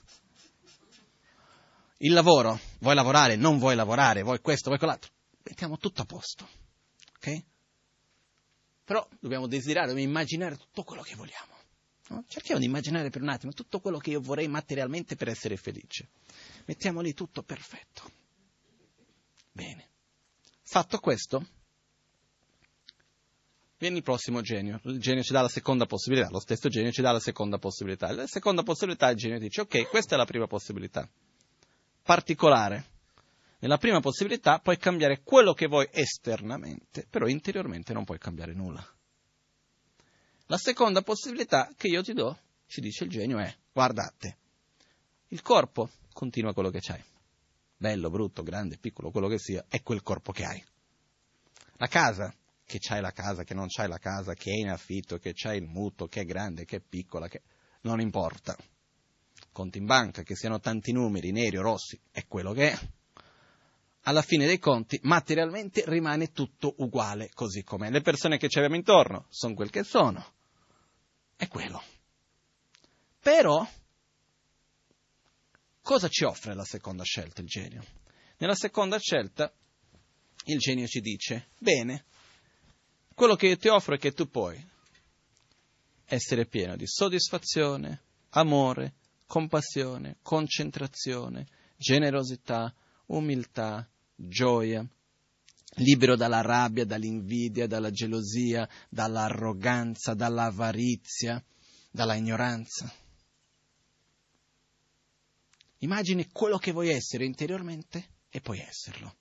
Il lavoro, vuoi lavorare, non vuoi lavorare, vuoi questo, vuoi quell'altro, mettiamo tutto a posto. Ok? Però dobbiamo desiderare, dobbiamo immaginare tutto quello che vogliamo. No? Cerchiamo di immaginare per un attimo tutto quello che io vorrei materialmente per essere felice. Mettiamo lì tutto perfetto. Bene. Fatto questo, viene il prossimo genio. Il genio ci dà la seconda possibilità, lo stesso genio ci dà la seconda possibilità. La seconda possibilità il genio dice, ok, questa è la prima possibilità. Particolare. Nella prima possibilità puoi cambiare quello che vuoi esternamente, però interiormente non puoi cambiare nulla. La seconda possibilità che io ti do, ci dice il genio, è, guardate, il corpo continua quello che c'hai. Bello, brutto, grande, piccolo, quello che sia, è quel corpo che hai. La casa, che c'hai la casa, che non c'hai la casa, che è in affitto, che c'hai il mutuo, che è grande, che è piccola, che... non importa. Conti in banca, che siano tanti numeri, neri o rossi, è quello che è. Alla fine dei conti, materialmente rimane tutto uguale così com'è. Le persone che ci abbiamo intorno sono quel che sono è quello. Però, cosa ci offre la seconda scelta il genio? Nella seconda scelta, il genio ci dice, bene, quello che io ti offro è che tu puoi essere pieno di soddisfazione, amore, compassione, concentrazione, generosità, umiltà, gioia, libero dalla rabbia, dall'invidia, dalla gelosia, dall'arroganza, dall'avarizia, dalla ignoranza. Immagini quello che vuoi essere interiormente e puoi esserlo.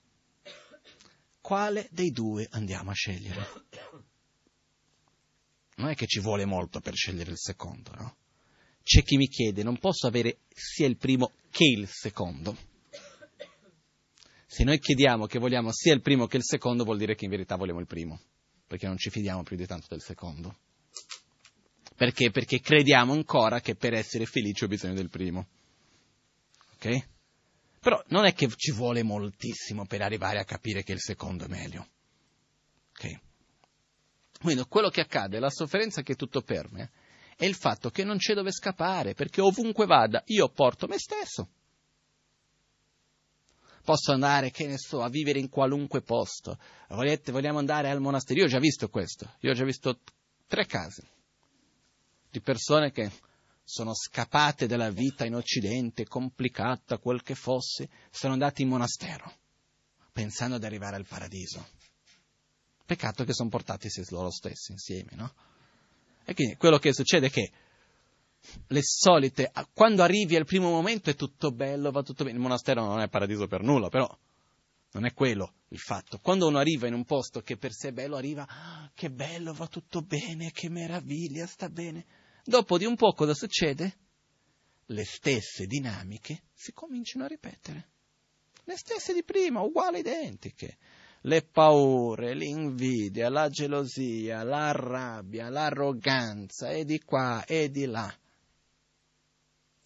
Quale dei due andiamo a scegliere? Non è che ci vuole molto per scegliere il secondo, no? C'è chi mi chiede, non posso avere sia il primo che il secondo. Se noi chiediamo che vogliamo sia il primo che il secondo, vuol dire che in verità vogliamo il primo, perché non ci fidiamo più di tanto del secondo. Perché? Perché crediamo ancora che per essere felici ho bisogno del primo. Ok? Però non è che ci vuole moltissimo per arrivare a capire che il secondo è meglio. Ok? Quindi quello che accade, la sofferenza che tutto permea, è il fatto che non c'è dove scappare, perché ovunque vada io porto me stesso posso andare, che ne so, a vivere in qualunque posto. Volete, vogliamo andare al monastero? Io ho già visto questo. Io ho già visto tre casi di persone che sono scappate dalla vita in Occidente, complicata quel che fosse, sono andati in monastero, pensando ad arrivare al paradiso. Peccato che sono portati loro stessi insieme, no? E quindi quello che succede è che le solite, quando arrivi al primo momento è tutto bello, va tutto bene, il monastero non è paradiso per nulla, però non è quello il fatto. Quando uno arriva in un posto che per sé è bello, arriva, ah, che bello, va tutto bene, che meraviglia, sta bene. Dopo di un po' cosa succede? Le stesse dinamiche si cominciano a ripetere. Le stesse di prima, uguali, identiche. Le paure, l'invidia, la gelosia, la rabbia, l'arroganza, e di qua e di là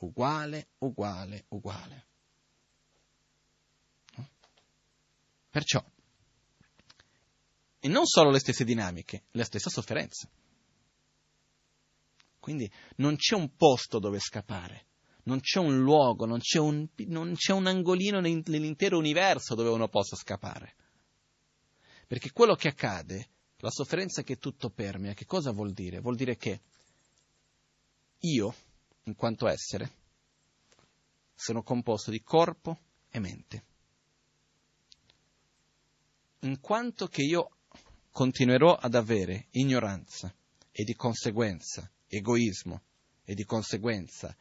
uguale, uguale, uguale. Perciò, e non solo le stesse dinamiche, la stessa sofferenza. Quindi non c'è un posto dove scappare, non c'è un luogo, non c'è un, non c'è un angolino nell'intero universo dove uno possa scappare. Perché quello che accade, la sofferenza che tutto permea, che cosa vuol dire? Vuol dire che io, in quanto essere, sono composto di corpo e mente. In quanto che io continuerò ad avere ignoranza e di conseguenza egoismo e di conseguenza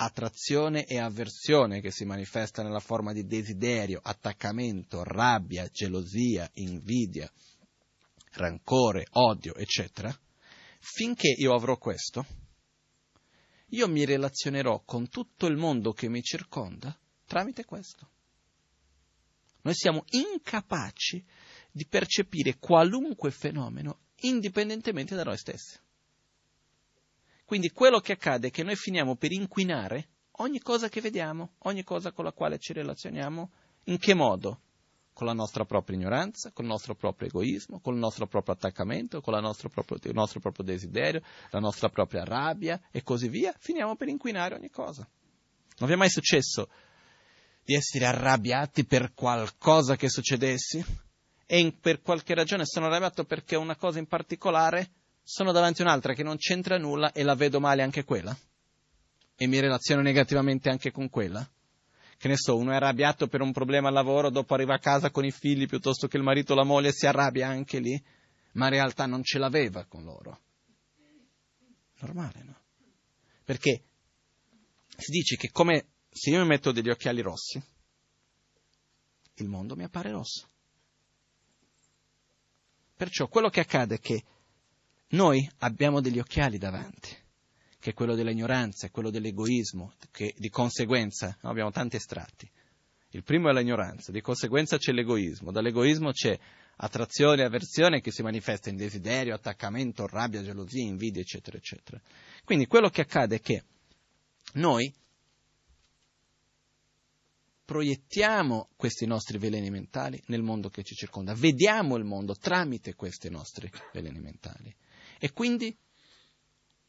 attrazione e avversione che si manifesta nella forma di desiderio, attaccamento, rabbia, gelosia, invidia, rancore, odio, eccetera, finché io avrò questo, io mi relazionerò con tutto il mondo che mi circonda tramite questo. Noi siamo incapaci di percepire qualunque fenomeno indipendentemente da noi stessi. Quindi quello che accade è che noi finiamo per inquinare ogni cosa che vediamo, ogni cosa con la quale ci relazioniamo. In che modo? Con la nostra propria ignoranza, con il nostro proprio egoismo, con il nostro proprio attaccamento, con proprio, il nostro proprio desiderio, la nostra propria rabbia e così via. Finiamo per inquinare ogni cosa. Non vi è mai successo di essere arrabbiati per qualcosa che succedesse? E in, per qualche ragione sono arrabbiato perché una cosa in particolare sono davanti a un'altra che non c'entra nulla e la vedo male anche quella? E mi relaziono negativamente anche con quella? Che ne so, uno è arrabbiato per un problema al lavoro, dopo arriva a casa con i figli piuttosto che il marito o la moglie si arrabbia anche lì, ma in realtà non ce l'aveva con loro. Normale, no? Perché si dice che come se io mi metto degli occhiali rossi, il mondo mi appare rosso. Perciò quello che accade è che noi abbiamo degli occhiali davanti, che è quello dell'ignoranza, è quello dell'egoismo, che di conseguenza no, abbiamo tanti estratti. Il primo è l'ignoranza, di conseguenza c'è l'egoismo, dall'egoismo c'è attrazione e avversione che si manifesta in desiderio, attaccamento, rabbia, gelosia, invidia, eccetera, eccetera. Quindi quello che accade è che noi proiettiamo questi nostri veleni mentali nel mondo che ci circonda, vediamo il mondo tramite questi nostri veleni mentali. E quindi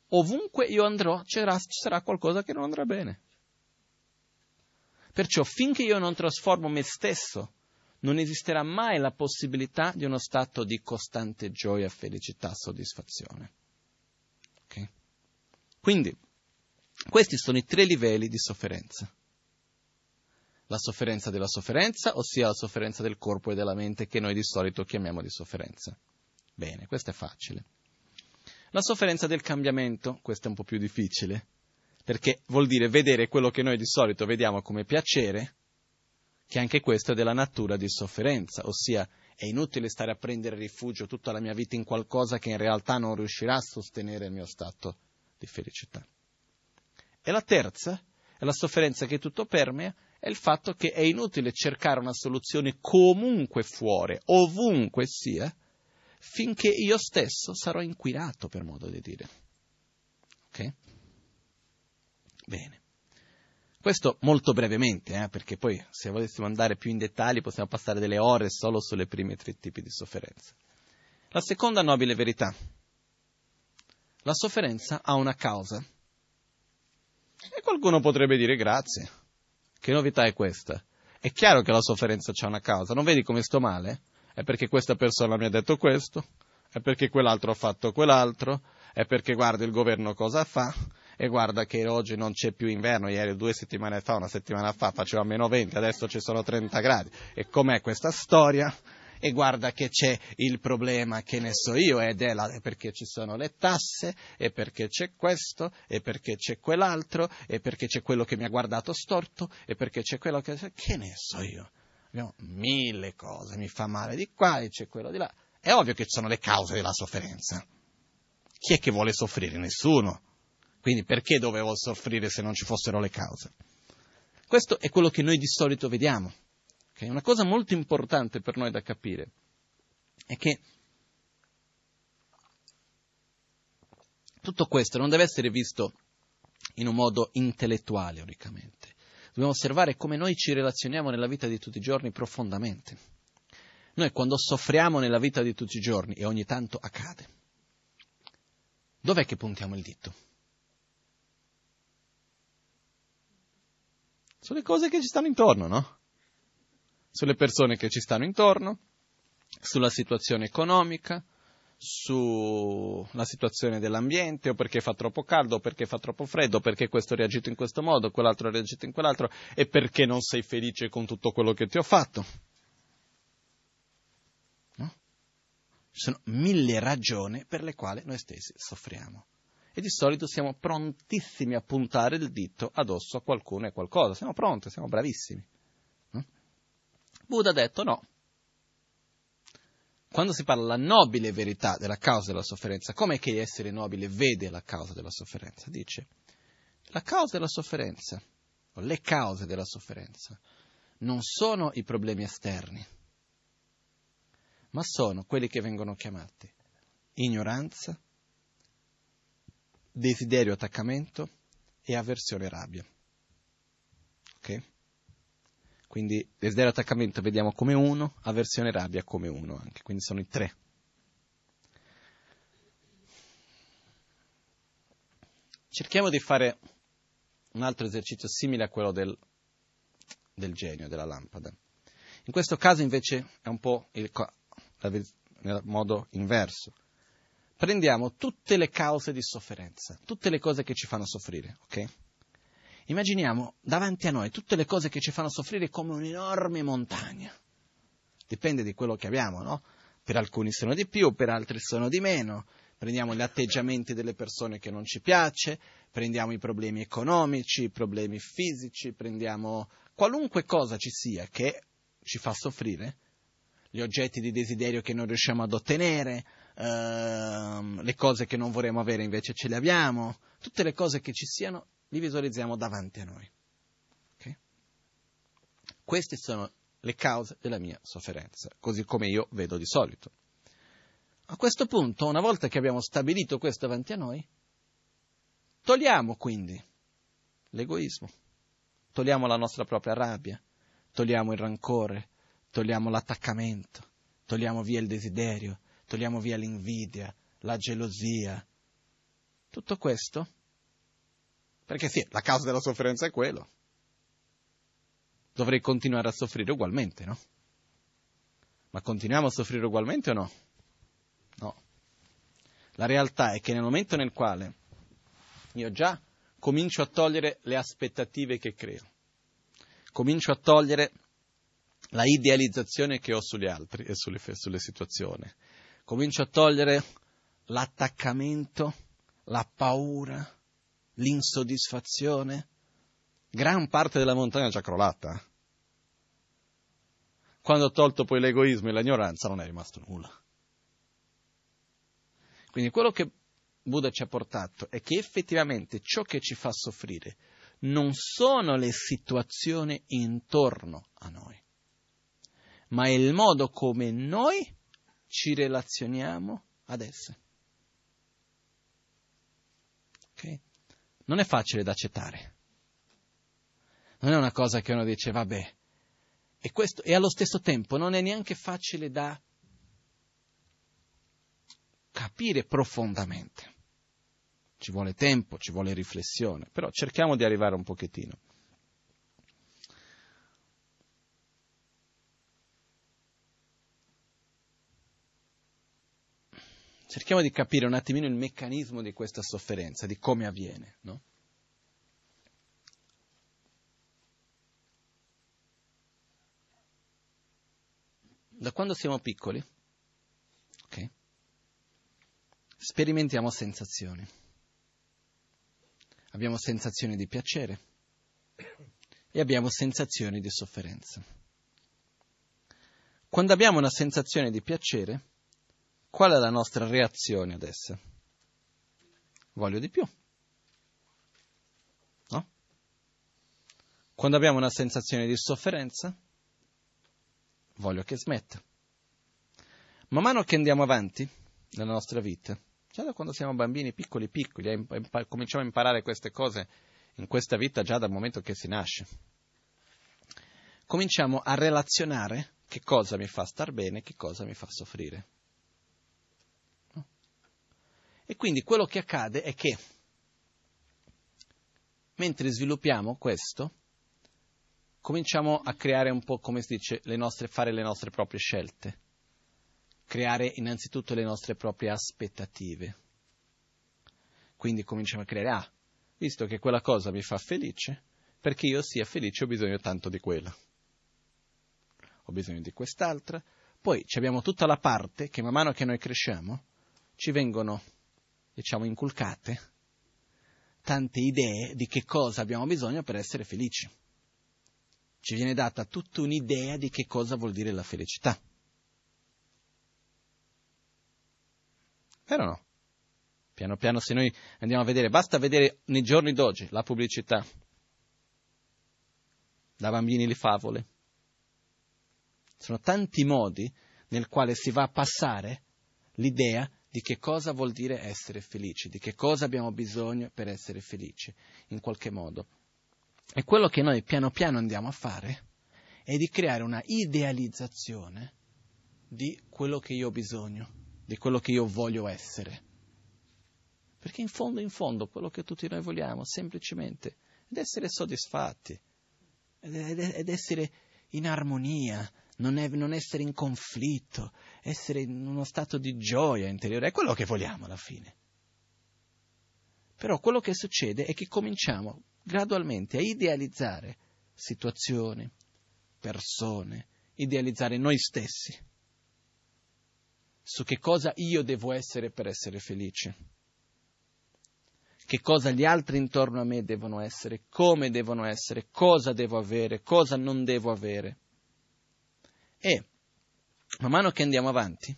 ovunque io andrò ci sarà qualcosa che non andrà bene. Perciò finché io non trasformo me stesso, non esisterà mai la possibilità di uno stato di costante gioia, felicità, soddisfazione. Okay? Quindi, questi sono i tre livelli di sofferenza. La sofferenza della sofferenza, ossia la sofferenza del corpo e della mente che noi di solito chiamiamo di sofferenza. Bene, questo è facile. La sofferenza del cambiamento, questa è un po' più difficile, perché vuol dire vedere quello che noi di solito vediamo come piacere, che anche questo è della natura di sofferenza, ossia è inutile stare a prendere rifugio tutta la mia vita in qualcosa che in realtà non riuscirà a sostenere il mio stato di felicità. E la terza è la sofferenza che tutto permea, è il fatto che è inutile cercare una soluzione comunque fuori, ovunque sia, finché io stesso sarò inquinato, per modo di dire. Ok? Bene. Questo molto brevemente, eh, perché poi se volessimo andare più in dettagli possiamo passare delle ore solo sulle prime tre tipi di sofferenza. La seconda nobile verità. La sofferenza ha una causa. E qualcuno potrebbe dire grazie. Che novità è questa? È chiaro che la sofferenza ha una causa. Non vedi come sto male? È perché questa persona mi ha detto questo, è perché quell'altro ha fatto quell'altro, è perché guarda il governo cosa fa, e guarda che oggi non c'è più inverno, ieri due settimane fa, una settimana fa faceva meno 20, adesso ci sono 30 gradi. E com'è questa storia? E guarda che c'è il problema che ne so io, ed è, la, perché ci sono le tasse, e perché c'è questo, e perché c'è quell'altro, e perché c'è quello che mi ha guardato storto, e perché c'è quello che... che ne so io? Abbiamo mille cose, mi fa male di qua c'è quello di là. È ovvio che ci sono le cause della sofferenza. Chi è che vuole soffrire? Nessuno. Quindi perché dovevo soffrire se non ci fossero le cause? Questo è quello che noi di solito vediamo. Okay? Una cosa molto importante per noi da capire è che tutto questo non deve essere visto in un modo intellettuale unicamente dobbiamo osservare come noi ci relazioniamo nella vita di tutti i giorni profondamente. Noi quando soffriamo nella vita di tutti i giorni, e ogni tanto accade, dov'è che puntiamo il dito? Sulle cose che ci stanno intorno, no? Sulle persone che ci stanno intorno, sulla situazione economica, sulla situazione dell'ambiente, o perché fa troppo caldo, o perché fa troppo freddo, perché questo ha reagito in questo modo, quell'altro ha reagito in quell'altro, e perché non sei felice con tutto quello che ti ho fatto. No? Ci sono mille ragioni per le quali noi stessi soffriamo. E di solito siamo prontissimi a puntare il dito addosso a qualcuno e qualcosa. Siamo pronti, siamo bravissimi. Buddha ha detto no, quando si parla della nobile verità della causa della sofferenza, com'è che l'essere nobile vede la causa della sofferenza? Dice, la causa della sofferenza, o le cause della sofferenza, non sono i problemi esterni, ma sono quelli che vengono chiamati ignoranza, desiderio, attaccamento e avversione e rabbia. Ok? Quindi desiderio, attaccamento vediamo come uno, avversione rabbia come uno anche, quindi sono i tre. Cerchiamo di fare un altro esercizio simile a quello del, del genio, della lampada. In questo caso invece è un po' il, nel modo inverso. Prendiamo tutte le cause di sofferenza, tutte le cose che ci fanno soffrire, ok? Immaginiamo davanti a noi tutte le cose che ci fanno soffrire come un'enorme montagna. Dipende di quello che abbiamo, no? Per alcuni sono di più, per altri sono di meno. Prendiamo gli atteggiamenti delle persone che non ci piace, prendiamo i problemi economici, i problemi fisici, prendiamo qualunque cosa ci sia che ci fa soffrire, gli oggetti di desiderio che non riusciamo ad ottenere, ehm, le cose che non vorremmo avere invece ce le abbiamo, tutte le cose che ci siano li visualizziamo davanti a noi. Okay? Queste sono le cause della mia sofferenza, così come io vedo di solito. A questo punto, una volta che abbiamo stabilito questo davanti a noi, togliamo quindi l'egoismo, togliamo la nostra propria rabbia, togliamo il rancore, togliamo l'attaccamento, togliamo via il desiderio, togliamo via l'invidia, la gelosia. Tutto questo perché sì, la causa della sofferenza è quello. Dovrei continuare a soffrire ugualmente, no? Ma continuiamo a soffrire ugualmente o no? No. La realtà è che nel momento nel quale io già comincio a togliere le aspettative che creo, comincio a togliere la idealizzazione che ho sugli altri e sulle, sulle situazioni, comincio a togliere l'attaccamento, la paura, l'insoddisfazione, gran parte della montagna è già crollata. Quando ho tolto poi l'egoismo e l'ignoranza non è rimasto nulla. Quindi quello che Buddha ci ha portato è che effettivamente ciò che ci fa soffrire non sono le situazioni intorno a noi, ma è il modo come noi ci relazioniamo ad esse. Okay? Non è facile da accettare. Non è una cosa che uno dice, vabbè, e, questo, e allo stesso tempo non è neanche facile da capire profondamente. Ci vuole tempo, ci vuole riflessione, però cerchiamo di arrivare un pochettino. Cerchiamo di capire un attimino il meccanismo di questa sofferenza, di come avviene. No? Da quando siamo piccoli, okay, sperimentiamo sensazioni. Abbiamo sensazioni di piacere e abbiamo sensazioni di sofferenza. Quando abbiamo una sensazione di piacere, Qual è la nostra reazione ad esse? Voglio di più. No? Quando abbiamo una sensazione di sofferenza, voglio che smetta. Man mano che andiamo avanti nella nostra vita, già da quando siamo bambini piccoli piccoli, eh, cominciamo a imparare queste cose in questa vita già dal momento che si nasce, cominciamo a relazionare che cosa mi fa star bene che cosa mi fa soffrire. E quindi quello che accade è che mentre sviluppiamo questo, cominciamo a creare un po', come si dice, le nostre, fare le nostre proprie scelte, creare innanzitutto le nostre proprie aspettative. Quindi cominciamo a creare, ah, visto che quella cosa mi fa felice, perché io sia felice ho bisogno tanto di quella. Ho bisogno di quest'altra. Poi abbiamo tutta la parte che man mano che noi cresciamo ci vengono diciamo, inculcate tante idee di che cosa abbiamo bisogno per essere felici. Ci viene data tutta un'idea di che cosa vuol dire la felicità. O no? Piano piano se noi andiamo a vedere, basta vedere nei giorni d'oggi la pubblicità, da bambini le favole. Sono tanti modi nel quale si va a passare l'idea di che cosa vuol dire essere felici, di che cosa abbiamo bisogno per essere felici, in qualche modo. E quello che noi piano piano andiamo a fare è di creare una idealizzazione di quello che io ho bisogno, di quello che io voglio essere. Perché in fondo, in fondo, quello che tutti noi vogliamo semplicemente è essere soddisfatti, ed essere in armonia, non, è, non essere in conflitto, essere in uno stato di gioia interiore, è quello che vogliamo alla fine. Però quello che succede è che cominciamo gradualmente a idealizzare situazioni, persone, idealizzare noi stessi su che cosa io devo essere per essere felice, che cosa gli altri intorno a me devono essere, come devono essere, cosa devo avere, cosa non devo avere. E man mano che andiamo avanti,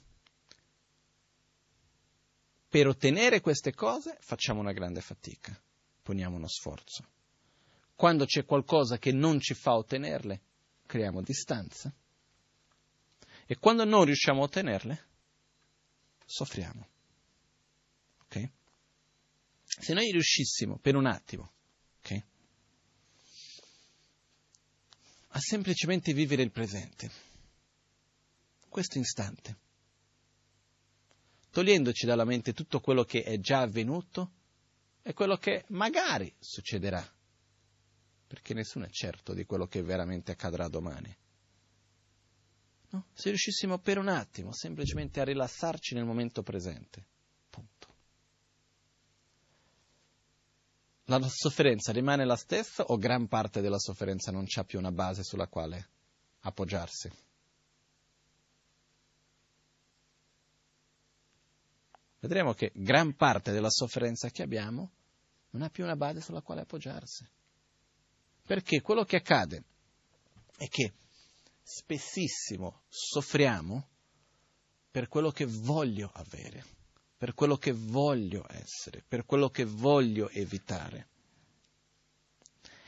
per ottenere queste cose facciamo una grande fatica, poniamo uno sforzo. Quando c'è qualcosa che non ci fa ottenerle, creiamo distanza. E quando non riusciamo a ottenerle, soffriamo. Ok? Se noi riuscissimo per un attimo, ok? A semplicemente vivere il presente questo istante, togliendoci dalla mente tutto quello che è già avvenuto e quello che magari succederà, perché nessuno è certo di quello che veramente accadrà domani. No? Se riuscissimo per un attimo semplicemente a rilassarci nel momento presente, punto. La sofferenza rimane la stessa o gran parte della sofferenza non c'ha più una base sulla quale appoggiarsi? Vedremo che gran parte della sofferenza che abbiamo non ha più una base sulla quale appoggiarsi. Perché quello che accade è che spessissimo soffriamo per quello che voglio avere, per quello che voglio essere, per quello che voglio evitare.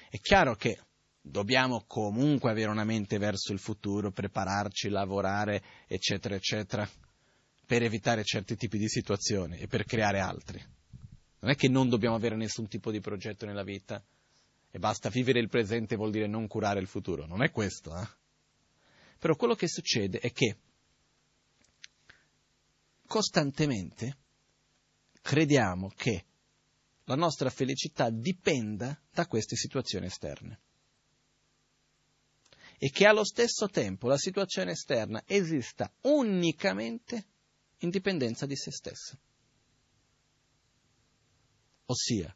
È chiaro che dobbiamo comunque avere una mente verso il futuro, prepararci, lavorare, eccetera, eccetera, per evitare certi tipi di situazioni e per creare altri. Non è che non dobbiamo avere nessun tipo di progetto nella vita e basta vivere il presente vuol dire non curare il futuro. Non è questo, eh? Però quello che succede è che costantemente crediamo che la nostra felicità dipenda da queste situazioni esterne e che allo stesso tempo la situazione esterna esista unicamente in dipendenza di se stessa. Ossia,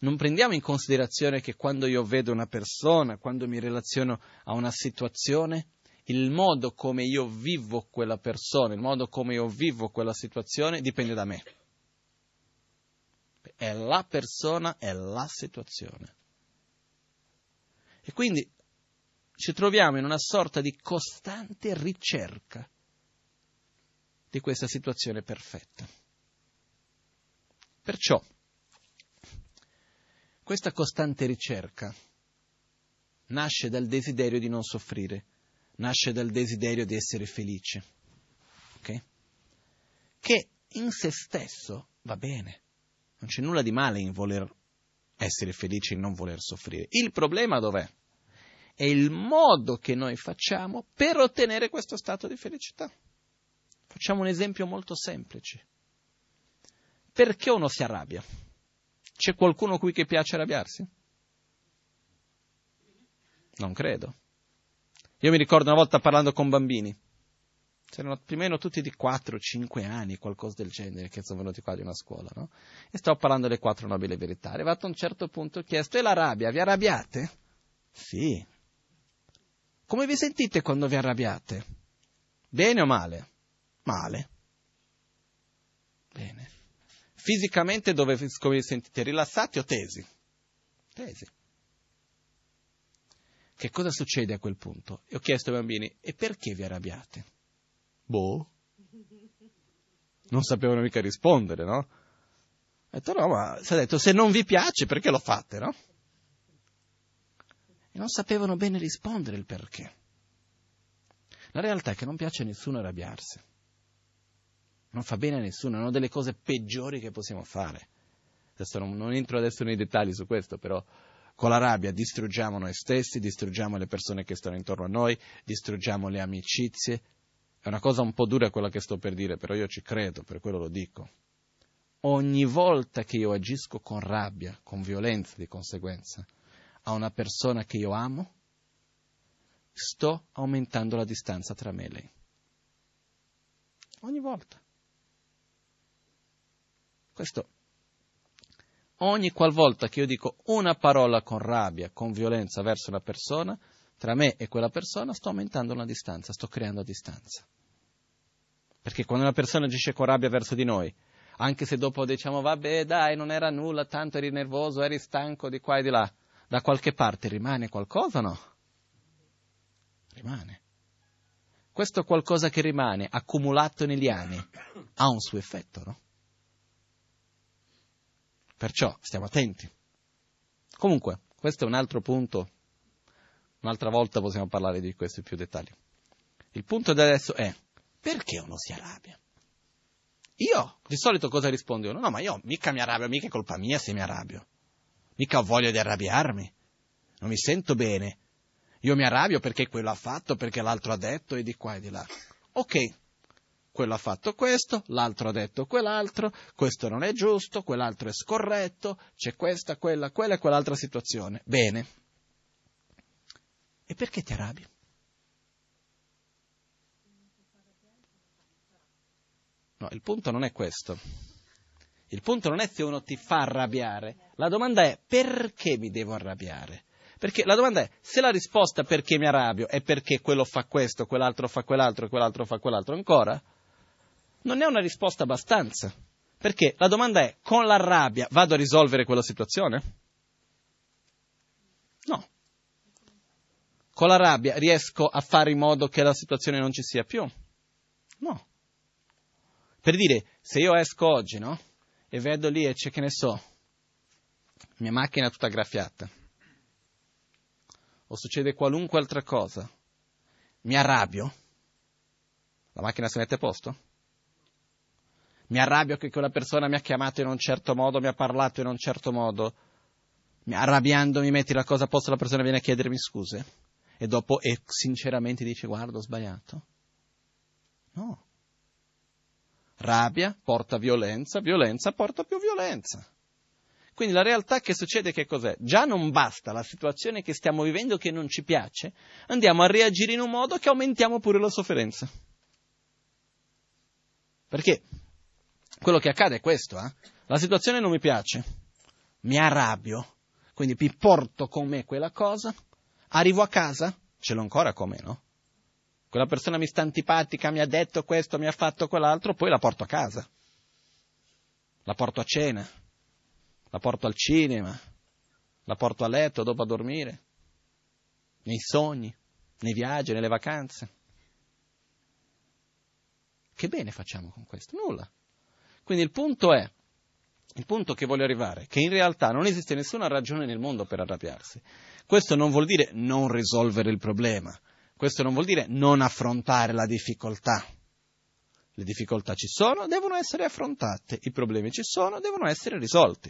non prendiamo in considerazione che quando io vedo una persona, quando mi relaziono a una situazione, il modo come io vivo quella persona, il modo come io vivo quella situazione dipende da me. È la persona, è la situazione. E quindi ci troviamo in una sorta di costante ricerca di questa situazione perfetta. Perciò, questa costante ricerca nasce dal desiderio di non soffrire, nasce dal desiderio di essere felice, okay? che in se stesso va bene, non c'è nulla di male in voler essere felici e non voler soffrire. Il problema dov'è? È il modo che noi facciamo per ottenere questo stato di felicità. Facciamo un esempio molto semplice. Perché uno si arrabbia? C'è qualcuno qui che piace arrabbiarsi? Non credo. Io mi ricordo una volta parlando con bambini, c'erano più o meno tutti di 4-5 anni, qualcosa del genere, che sono venuti qua di una scuola, no? E stavo parlando delle quattro nobili verità. Arrivato a un certo punto ho chiesto, e la rabbia, vi arrabbiate? Sì. Come vi sentite quando vi arrabbiate? Bene o male? Male. Bene. Fisicamente dove come vi sentite? Rilassati o tesi? Tesi. Che cosa succede a quel punto? E ho chiesto ai bambini, e perché vi arrabbiate? Boh. Non sapevano mica rispondere, no? Ho detto, no, ma si è detto, se non vi piace, perché lo fate, no? E non sapevano bene rispondere il perché. La realtà è che non piace a nessuno arrabbiarsi. Non fa bene a nessuno, è una delle cose peggiori che possiamo fare. Adesso non, non entro adesso nei dettagli su questo, però con la rabbia distruggiamo noi stessi, distruggiamo le persone che stanno intorno a noi, distruggiamo le amicizie. È una cosa un po' dura quella che sto per dire, però io ci credo, per quello lo dico. Ogni volta che io agisco con rabbia, con violenza di conseguenza, a una persona che io amo, sto aumentando la distanza tra me e lei. Ogni volta. Questo ogni qualvolta che io dico una parola con rabbia, con violenza verso una persona, tra me e quella persona sto aumentando una distanza, sto creando distanza. Perché quando una persona agisce con rabbia verso di noi, anche se dopo diciamo vabbè dai non era nulla, tanto eri nervoso, eri stanco di qua e di là, da qualche parte rimane qualcosa o no? Rimane. Questo qualcosa che rimane accumulato negli anni ha un suo effetto, no? Perciò stiamo attenti. Comunque, questo è un altro punto, un'altra volta possiamo parlare di questo in più dettagli. Il punto di adesso è, perché uno si arrabbia? Io, di solito cosa rispondo io? No, ma io mica mi arrabbio, mica è colpa mia se mi arrabbio. Mica ho voglia di arrabbiarmi. Non mi sento bene. Io mi arrabbio perché quello ha fatto, perché l'altro ha detto e di qua e di là. Ok, quello ha fatto questo, l'altro ha detto quell'altro, questo non è giusto, quell'altro è scorretto, c'è questa, quella, quella e quell'altra situazione. Bene. E perché ti arrabbi? No, il punto non è questo. Il punto non è se uno ti fa arrabbiare. La domanda è perché mi devo arrabbiare? Perché la domanda è se la risposta perché mi arrabbio è perché quello fa questo, quell'altro fa quell'altro e quell'altro fa quell'altro ancora, non è una risposta abbastanza. Perché la domanda è, con la rabbia vado a risolvere quella situazione? No. Con la rabbia riesco a fare in modo che la situazione non ci sia più? No. Per dire, se io esco oggi, no? E vedo lì e c'è, che ne so, mia macchina tutta graffiata, o succede qualunque altra cosa, mi arrabbio, la macchina si mette a posto? Mi arrabbio che quella persona mi ha chiamato in un certo modo, mi ha parlato in un certo modo, arrabbiando mi metti la cosa a posto, la persona viene a chiedermi scuse e dopo e sinceramente dice guarda ho sbagliato. No. Rabbia porta violenza, violenza porta più violenza. Quindi la realtà che succede che cos'è? Già non basta la situazione che stiamo vivendo che non ci piace, andiamo a reagire in un modo che aumentiamo pure la sofferenza. Perché quello che accade è questo, eh? la situazione non mi piace, mi arrabbio, quindi mi porto con me quella cosa, arrivo a casa, ce l'ho ancora con me, no? Quella persona mi sta antipatica, mi ha detto questo, mi ha fatto quell'altro, poi la porto a casa, la porto a cena, la porto al cinema, la porto a letto dopo a dormire, nei sogni, nei viaggi, nelle vacanze. Che bene facciamo con questo? Nulla. Quindi il punto è, il punto che voglio arrivare, è che in realtà non esiste nessuna ragione nel mondo per arrabbiarsi. Questo non vuol dire non risolvere il problema, questo non vuol dire non affrontare la difficoltà. Le difficoltà ci sono, devono essere affrontate, i problemi ci sono, devono essere risolti.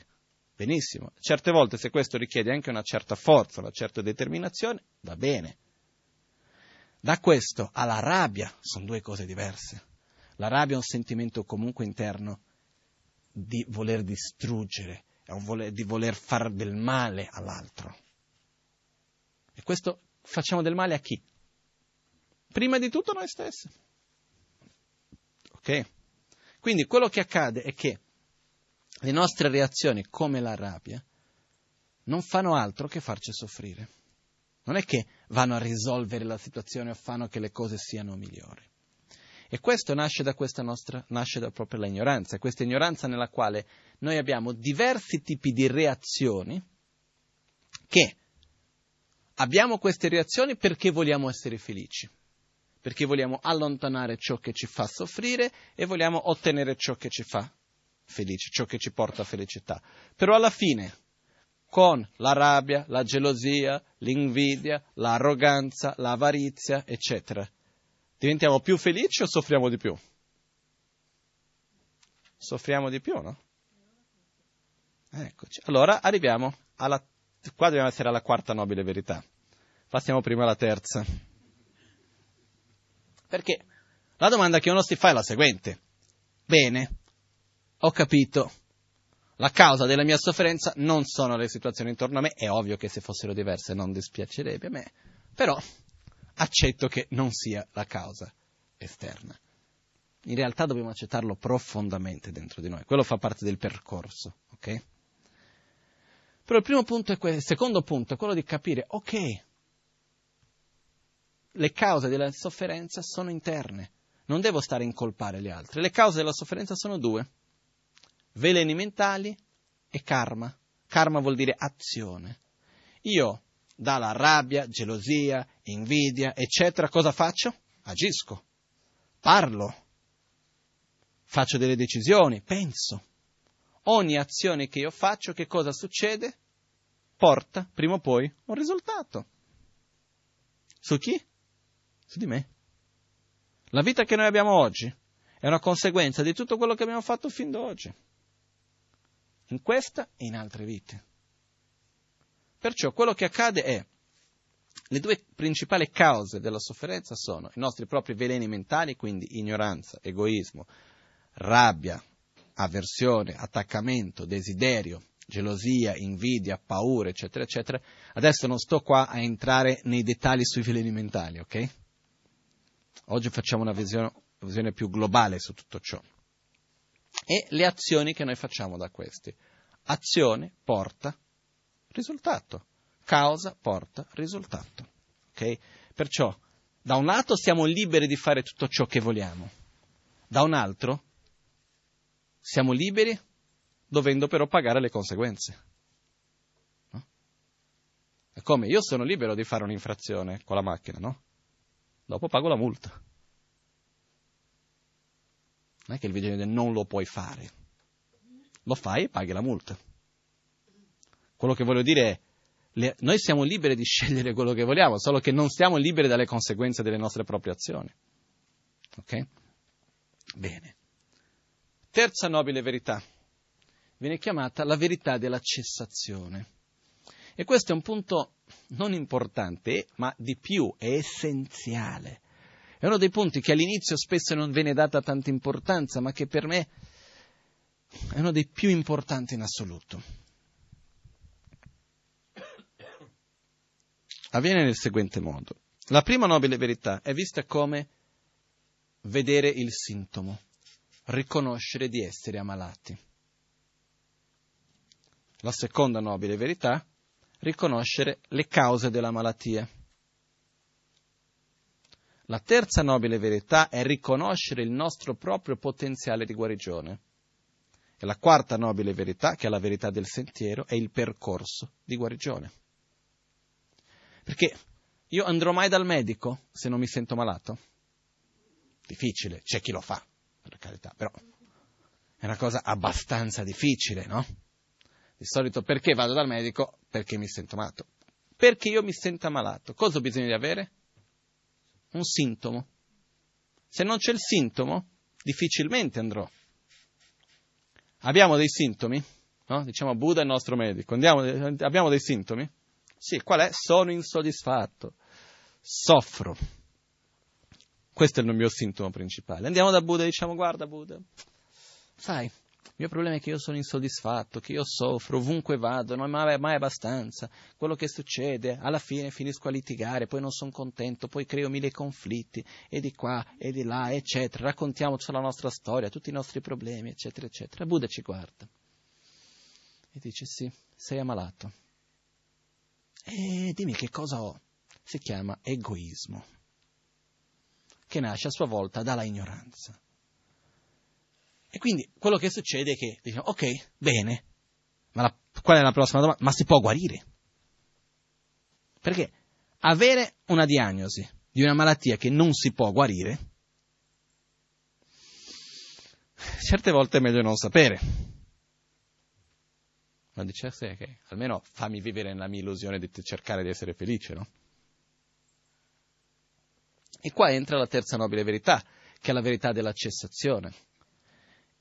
Benissimo, certe volte se questo richiede anche una certa forza, una certa determinazione, va bene. Da questo alla rabbia sono due cose diverse. La rabbia è un sentimento comunque interno di voler distruggere, voler, di voler fare del male all'altro. E questo facciamo del male a chi? Prima di tutto noi stessi. Ok? Quindi quello che accade è che le nostre reazioni, come la rabbia, non fanno altro che farci soffrire. Non è che vanno a risolvere la situazione o fanno che le cose siano migliori. E questo nasce da questa nostra, nasce da proprio l'ignoranza, questa ignoranza nella quale noi abbiamo diversi tipi di reazioni che abbiamo queste reazioni perché vogliamo essere felici, perché vogliamo allontanare ciò che ci fa soffrire e vogliamo ottenere ciò che ci fa felici, ciò che ci porta a felicità. Però alla fine, con la rabbia, la gelosia, l'invidia, l'arroganza, l'avarizia, eccetera, diventiamo più felici o soffriamo di più? soffriamo di più, no? Eccoci. Allora arriviamo alla... Qua dobbiamo essere alla quarta nobile verità. Passiamo prima alla terza. Perché la domanda che uno si fa è la seguente. Bene, ho capito. La causa della mia sofferenza non sono le situazioni intorno a me, è ovvio che se fossero diverse non dispiacerebbe a me, però accetto che non sia la causa esterna. In realtà dobbiamo accettarlo profondamente dentro di noi, quello fa parte del percorso, ok? Però il primo punto è questo, il secondo punto è quello di capire, ok, le cause della sofferenza sono interne, non devo stare a incolpare le altre. Le cause della sofferenza sono due, veleni mentali e karma. Karma vuol dire azione. Io, dalla rabbia, gelosia, invidia, eccetera, cosa faccio? Agisco, parlo, faccio delle decisioni, penso. Ogni azione che io faccio, che cosa succede? Porta, prima o poi, un risultato. Su chi? Su di me. La vita che noi abbiamo oggi è una conseguenza di tutto quello che abbiamo fatto fin da oggi. In questa e in altre vite. Perciò quello che accade è le due principali cause della sofferenza sono i nostri propri veleni mentali, quindi ignoranza, egoismo, rabbia, avversione, attaccamento, desiderio, gelosia, invidia, paura, eccetera, eccetera. Adesso non sto qua a entrare nei dettagli sui veleni mentali, ok? Oggi facciamo una visione, una visione più globale su tutto ciò. E le azioni che noi facciamo da questi. Azione porta risultato. Causa porta risultato. Okay? Perciò, da un lato siamo liberi di fare tutto ciò che vogliamo, da un altro siamo liberi dovendo però pagare le conseguenze. No? È come io sono libero di fare un'infrazione con la macchina, no? dopo pago la multa. Non è che il vigile non lo puoi fare, lo fai e paghi la multa. Quello che voglio dire è, le, noi siamo liberi di scegliere quello che vogliamo, solo che non siamo liberi dalle conseguenze delle nostre proprie azioni. Ok? Bene. Terza nobile verità viene chiamata la verità della cessazione. E questo è un punto non importante, ma di più, è essenziale. È uno dei punti che all'inizio spesso non viene data tanta importanza, ma che per me è uno dei più importanti in assoluto. Avviene nel seguente modo. La prima nobile verità è vista come vedere il sintomo, riconoscere di essere ammalati. La seconda nobile verità riconoscere le cause della malattia. La terza nobile verità è riconoscere il nostro proprio potenziale di guarigione. E la quarta nobile verità, che è la verità del sentiero, è il percorso di guarigione. Perché io andrò mai dal medico se non mi sento malato? Difficile, c'è chi lo fa, per carità, però è una cosa abbastanza difficile, no? Di solito perché vado dal medico? Perché mi sento malato. Perché io mi sento malato. Cosa ho bisogno di avere? Un sintomo. Se non c'è il sintomo, difficilmente andrò. Abbiamo dei sintomi? No? Diciamo Buddha è il nostro medico. Andiamo, abbiamo dei sintomi? Sì, qual è? Sono insoddisfatto. Soffro. Questo è il mio sintomo principale. Andiamo da Buddha e diciamo guarda Buddha, sai, il mio problema è che io sono insoddisfatto, che io soffro, ovunque vado, non è mai, abbastanza. Quello che succede, alla fine finisco a litigare, poi non sono contento, poi creo mille conflitti, e di qua e di là, eccetera. Raccontiamo tutta la nostra storia, tutti i nostri problemi, eccetera, eccetera. Buddha ci guarda e dice: Sì, sei ammalato. E dimmi che cosa ho. Si chiama egoismo, che nasce a sua volta dalla ignoranza. E quindi quello che succede è che diciamo, ok, bene, ma la, qual è la prossima domanda? Ma si può guarire? Perché avere una diagnosi di una malattia che non si può guarire, certe volte è meglio non sapere. Ma dice, sì, okay, almeno fammi vivere nella mia illusione di cercare di essere felice, no? E qua entra la terza nobile verità, che è la verità della cessazione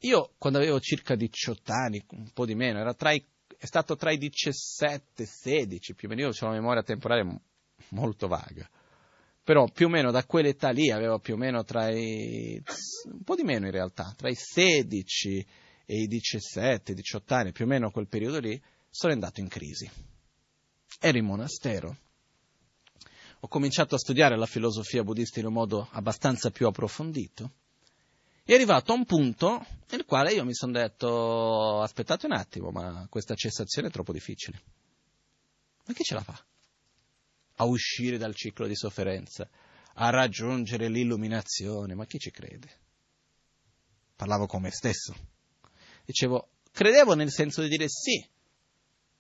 io quando avevo circa 18 anni, un po' di meno, era tra i, è stato tra i 17 e 16, più o meno io ho una memoria temporale molto vaga. Però più o meno da quell'età lì avevo più o meno tra i un po' di meno in realtà, tra i 16 e i 17, 18 anni, più o meno quel periodo lì, sono andato in crisi. Ero in monastero. Ho cominciato a studiare la filosofia buddista in un modo abbastanza più approfondito è arrivato a un punto nel quale io mi sono detto, aspettate un attimo, ma questa cessazione è troppo difficile. Ma chi ce la fa? A uscire dal ciclo di sofferenza, a raggiungere l'illuminazione, ma chi ci crede? Parlavo con me stesso. Dicevo, credevo nel senso di dire sì,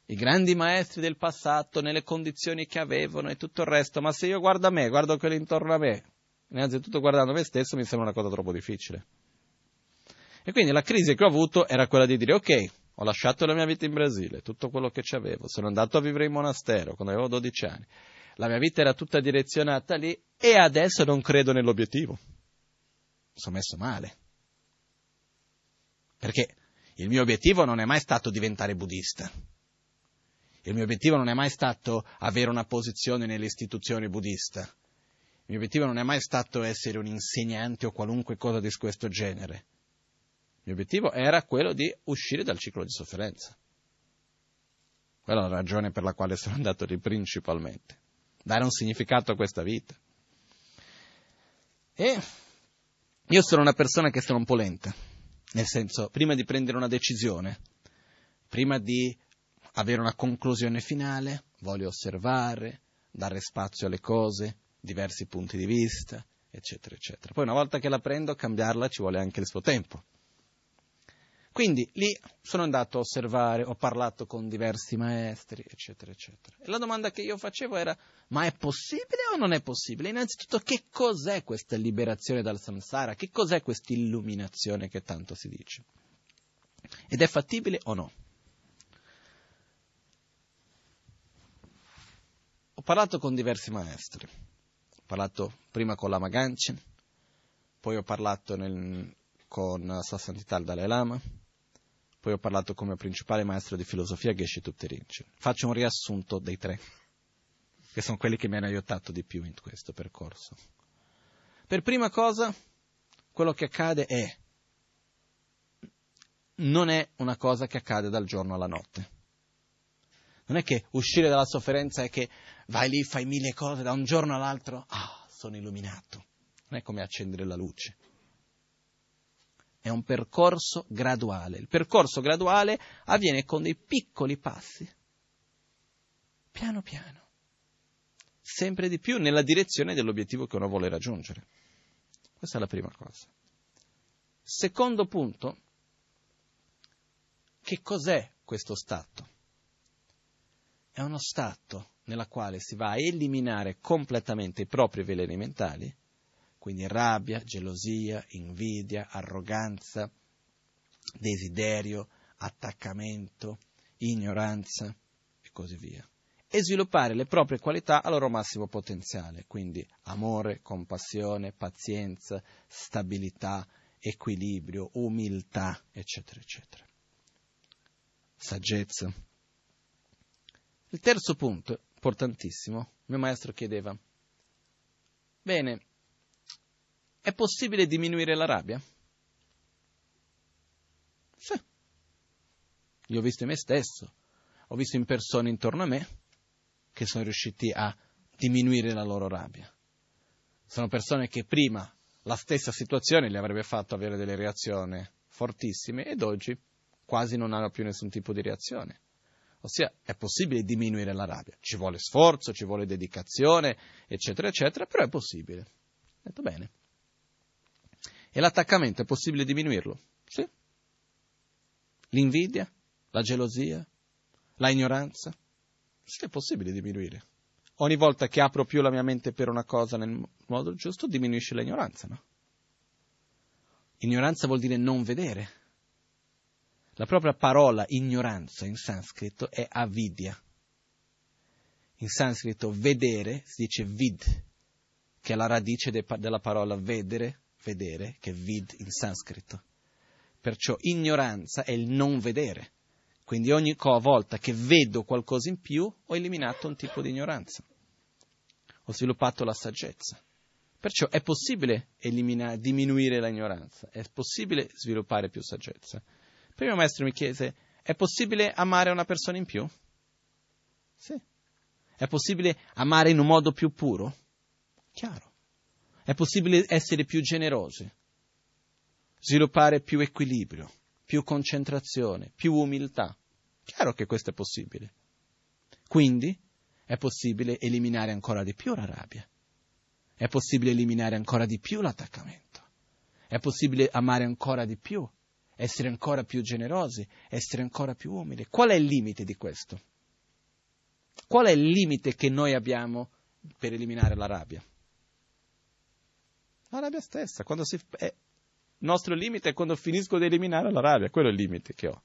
i grandi maestri del passato, nelle condizioni che avevano e tutto il resto, ma se io guardo a me, guardo quelli intorno a me, innanzitutto guardando me stesso mi sembra una cosa troppo difficile. E quindi la crisi che ho avuto era quella di dire ok, ho lasciato la mia vita in Brasile, tutto quello che c'avevo, sono andato a vivere in monastero quando avevo 12 anni, la mia vita era tutta direzionata lì e adesso non credo nell'obiettivo. Mi sono messo male. Perché il mio obiettivo non è mai stato diventare buddista. Il mio obiettivo non è mai stato avere una posizione nelle istituzioni buddiste. Il mio obiettivo non è mai stato essere un insegnante o qualunque cosa di questo genere. Il mio obiettivo era quello di uscire dal ciclo di sofferenza. Quella è la ragione per la quale sono andato lì principalmente. Dare un significato a questa vita. E io sono una persona che sono un po' lenta. Nel senso, prima di prendere una decisione, prima di avere una conclusione finale, voglio osservare, dare spazio alle cose, diversi punti di vista, eccetera, eccetera. Poi una volta che la prendo, cambiarla ci vuole anche il suo tempo. Quindi lì sono andato a osservare, ho parlato con diversi maestri, eccetera, eccetera. E la domanda che io facevo era, ma è possibile o non è possibile? Innanzitutto, che cos'è questa liberazione dal samsara? Che cos'è questa illuminazione che tanto si dice? Ed è fattibile o no? Ho parlato con diversi maestri. Ho parlato prima con Lama Ganchen, poi ho parlato nel, con Sua Santità il Dalai Lama, poi ho parlato come principale maestro di filosofia Geshe Tupterinchen. Faccio un riassunto dei tre, che sono quelli che mi hanno aiutato di più in questo percorso. Per prima cosa, quello che accade è, non è una cosa che accade dal giorno alla notte. Non è che uscire dalla sofferenza è che vai lì, fai mille cose, da un giorno all'altro, ah, sono illuminato. Non è come accendere la luce è un percorso graduale. Il percorso graduale avviene con dei piccoli passi, piano piano, sempre di più nella direzione dell'obiettivo che uno vuole raggiungere. Questa è la prima cosa. Secondo punto, che cos'è questo stato? È uno stato nella quale si va a eliminare completamente i propri veleni mentali quindi rabbia, gelosia, invidia, arroganza, desiderio, attaccamento, ignoranza e così via. E sviluppare le proprie qualità al loro massimo potenziale, quindi amore, compassione, pazienza, stabilità, equilibrio, umiltà, eccetera, eccetera. Saggezza. Il terzo punto, importantissimo, mio maestro chiedeva, bene, è possibile diminuire la rabbia? Sì. Io ho visto in me stesso, ho visto in persone intorno a me che sono riusciti a diminuire la loro rabbia. Sono persone che prima la stessa situazione li avrebbe fatto avere delle reazioni fortissime ed oggi quasi non hanno più nessun tipo di reazione. Ossia, è possibile diminuire la rabbia. Ci vuole sforzo, ci vuole dedicazione, eccetera, eccetera, però è possibile. Detto bene. E l'attaccamento è possibile diminuirlo? Sì. L'invidia, la gelosia, la ignoranza? Sì, è possibile diminuire. Ogni volta che apro più la mia mente per una cosa nel modo giusto, diminuisce l'ignoranza, no? Ignoranza vuol dire non vedere. La propria parola ignoranza in sanscrito è avidya. In sanscrito vedere si dice vid, che è la radice de, della parola vedere vedere, che è vid in sanscrito. Perciò ignoranza è il non vedere. Quindi ogni volta che vedo qualcosa in più ho eliminato un tipo di ignoranza. Ho sviluppato la saggezza. Perciò è possibile diminuire l'ignoranza, è possibile sviluppare più saggezza. Il primo maestro mi chiese, è possibile amare una persona in più? Sì. È possibile amare in un modo più puro? Chiaro. È possibile essere più generosi, sviluppare più equilibrio, più concentrazione, più umiltà. Chiaro che questo è possibile. Quindi è possibile eliminare ancora di più la rabbia. È possibile eliminare ancora di più l'attaccamento. È possibile amare ancora di più, essere ancora più generosi, essere ancora più umili. Qual è il limite di questo? Qual è il limite che noi abbiamo per eliminare la rabbia? La rabbia stessa. Si, eh, il nostro limite è quando finisco di eliminare la rabbia, quello è il limite che ho.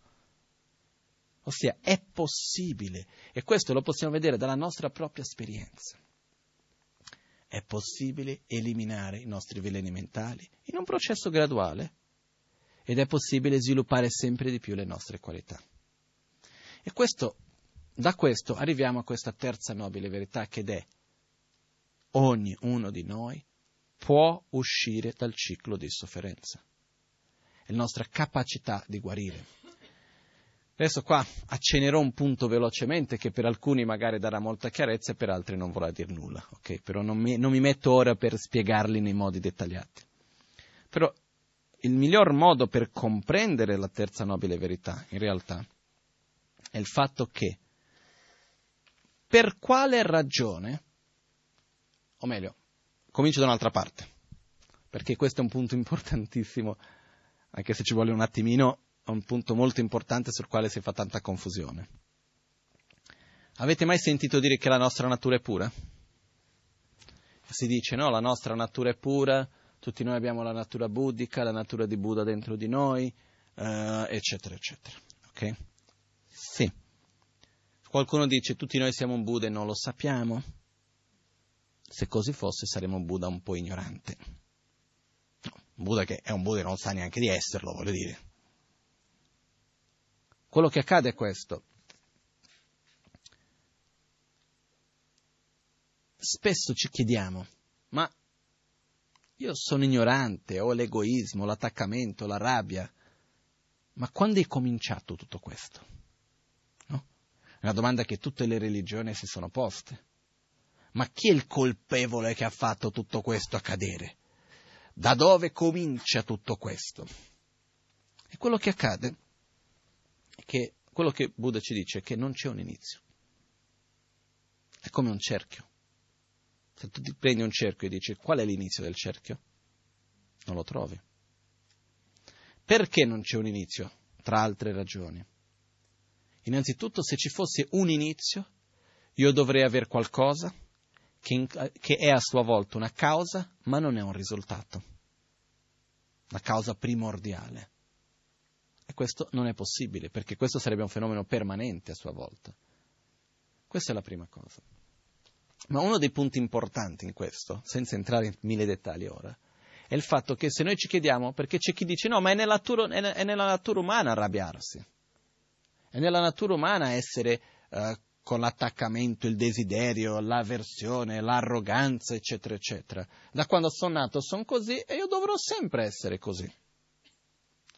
Ossia, è possibile, e questo lo possiamo vedere dalla nostra propria esperienza. È possibile eliminare i nostri veleni mentali in un processo graduale ed è possibile sviluppare sempre di più le nostre qualità. E questo da questo arriviamo a questa terza nobile verità che è ognuno di noi può uscire dal ciclo di sofferenza. È la nostra capacità di guarire. Adesso qua accenerò un punto velocemente che per alcuni magari darà molta chiarezza e per altri non vorrà dire nulla, ok? Però non mi, non mi metto ora per spiegarli nei modi dettagliati. Però il miglior modo per comprendere la terza nobile verità, in realtà, è il fatto che per quale ragione, o meglio, comincio da un'altra parte, perché questo è un punto importantissimo, anche se ci vuole un attimino, è un punto molto importante sul quale si fa tanta confusione. Avete mai sentito dire che la nostra natura è pura? Si dice no, la nostra natura è pura, tutti noi abbiamo la natura buddhica, la natura di Buddha dentro di noi, eh, eccetera, eccetera. Ok? Sì. Qualcuno dice tutti noi siamo un Buddha e non lo sappiamo. Se così fosse saremmo un Buddha un po' ignorante. No, un Buddha che è un Buddha e non sa neanche di esserlo, voglio dire. Quello che accade è questo. Spesso ci chiediamo, ma io sono ignorante, ho l'egoismo, l'attaccamento, la rabbia, ma quando è cominciato tutto questo? È una domanda che tutte le religioni si sono poste. Ma chi è il colpevole che ha fatto tutto questo accadere? Da dove comincia tutto questo? E quello che accade è che quello che Buddha ci dice è che non c'è un inizio. È come un cerchio. Se tu ti prendi un cerchio e dici qual è l'inizio del cerchio, non lo trovi. Perché non c'è un inizio? Tra altre ragioni. Innanzitutto, se ci fosse un inizio, io dovrei avere qualcosa che, che è a sua volta una causa, ma non è un risultato. La causa primordiale. E questo non è possibile, perché questo sarebbe un fenomeno permanente a sua volta. Questa è la prima cosa. Ma uno dei punti importanti in questo, senza entrare in mille dettagli ora, è il fatto che se noi ci chiediamo, perché c'è chi dice no, ma è nella natura, è nella natura umana arrabbiarsi. È nella natura umana essere eh, con l'attaccamento, il desiderio, l'avversione, l'arroganza, eccetera, eccetera. Da quando sono nato sono così e io dovrò sempre essere così.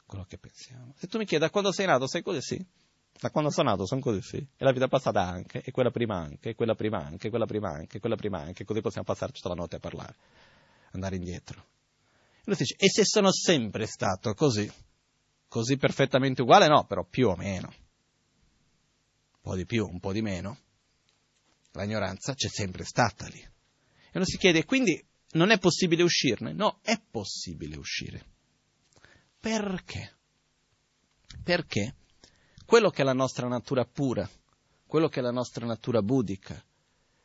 Quello che pensiamo. Se tu mi chiedi da quando sei nato sei così, sì. Da quando sono nato sono così, sì. E la vita passata anche, e quella prima anche, e quella prima anche, e quella prima anche, e quella prima anche. Così possiamo passarci tutta la notte a parlare, andare indietro. E lui dice, e se sono sempre stato così? Così perfettamente uguale? No, però più o meno po' di più, un po' di meno, l'ignoranza c'è sempre stata lì. E uno si chiede, quindi non è possibile uscirne? No, è possibile uscire. Perché? Perché quello che è la nostra natura pura, quello che è la nostra natura buddhica,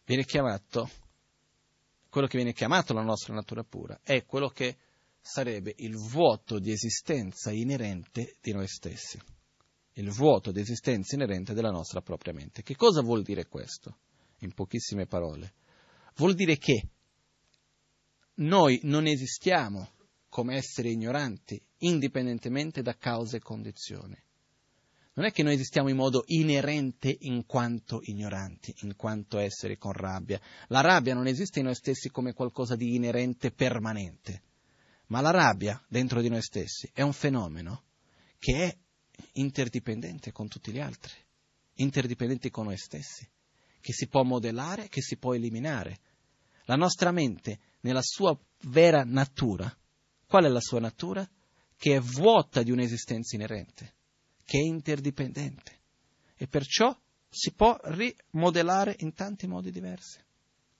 viene chiamato, quello che viene chiamato la nostra natura pura, è quello che sarebbe il vuoto di esistenza inerente di noi stessi il vuoto di esistenza inerente della nostra propria mente. Che cosa vuol dire questo? In pochissime parole. Vuol dire che noi non esistiamo come esseri ignoranti, indipendentemente da cause e condizioni. Non è che noi esistiamo in modo inerente in quanto ignoranti, in quanto esseri con rabbia. La rabbia non esiste in noi stessi come qualcosa di inerente permanente, ma la rabbia dentro di noi stessi è un fenomeno che è interdipendente con tutti gli altri, interdipendente con noi stessi, che si può modellare, che si può eliminare. La nostra mente, nella sua vera natura, qual è la sua natura? Che è vuota di un'esistenza inerente che è interdipendente e perciò si può rimodellare in tanti modi diversi.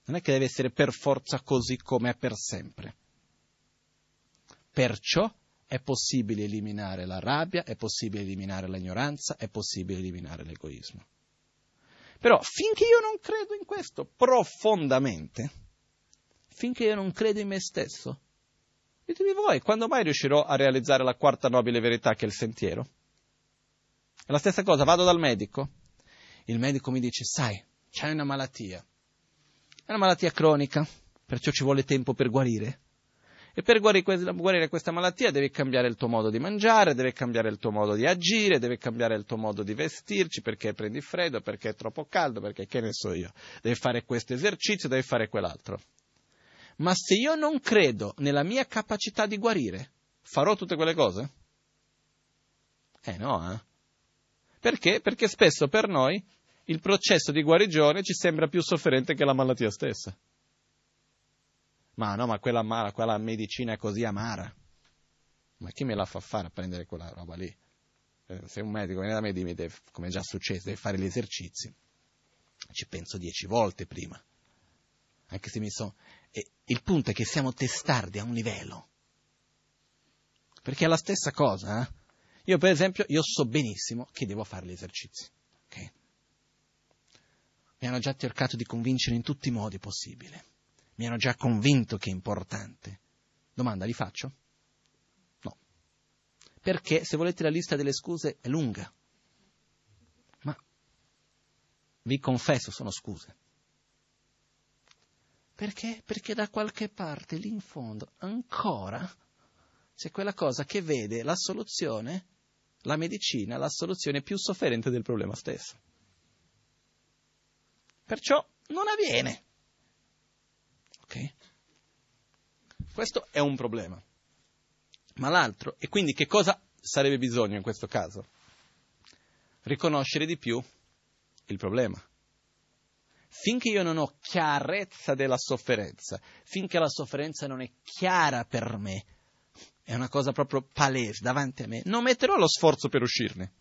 Non è che deve essere per forza così com'è per sempre. Perciò è possibile eliminare la rabbia, è possibile eliminare l'ignoranza, è possibile eliminare l'egoismo. Però finché io non credo in questo profondamente, finché io non credo in me stesso, ditemi voi, quando mai riuscirò a realizzare la quarta nobile verità che è il sentiero? È la stessa cosa, vado dal medico, il medico mi dice, sai, c'hai una malattia, è una malattia cronica, perciò ci vuole tempo per guarire. E per guarire questa malattia devi cambiare il tuo modo di mangiare, devi cambiare il tuo modo di agire, devi cambiare il tuo modo di vestirci perché prendi freddo, perché è troppo caldo, perché che ne so io. Devi fare questo esercizio, devi fare quell'altro. Ma se io non credo nella mia capacità di guarire, farò tutte quelle cose? Eh no, eh? Perché? Perché spesso per noi il processo di guarigione ci sembra più sofferente che la malattia stessa. Ma no, ma quella, amara, quella medicina è così amara. Ma chi me la fa fare a prendere quella roba lì? Eh, se un medico viene da me e dimmi, come è già successo, deve fare gli esercizi, ci penso dieci volte prima. Anche se mi sono... E il punto è che siamo testardi a un livello. Perché è la stessa cosa, eh? Io per esempio, io so benissimo che devo fare gli esercizi. Okay? Mi hanno già cercato di convincere in tutti i modi possibili. Mi hanno già convinto che è importante. Domanda, li faccio? No. Perché, se volete, la lista delle scuse è lunga. Ma vi confesso, sono scuse. Perché? Perché da qualche parte lì in fondo ancora c'è quella cosa che vede la soluzione la medicina la soluzione più sofferente del problema stesso. Perciò non avviene. Ok? Questo è un problema. Ma l'altro, e quindi che cosa sarebbe bisogno in questo caso? Riconoscere di più il problema. Finché io non ho chiarezza della sofferenza, finché la sofferenza non è chiara per me, è una cosa proprio palese davanti a me, non metterò lo sforzo per uscirne.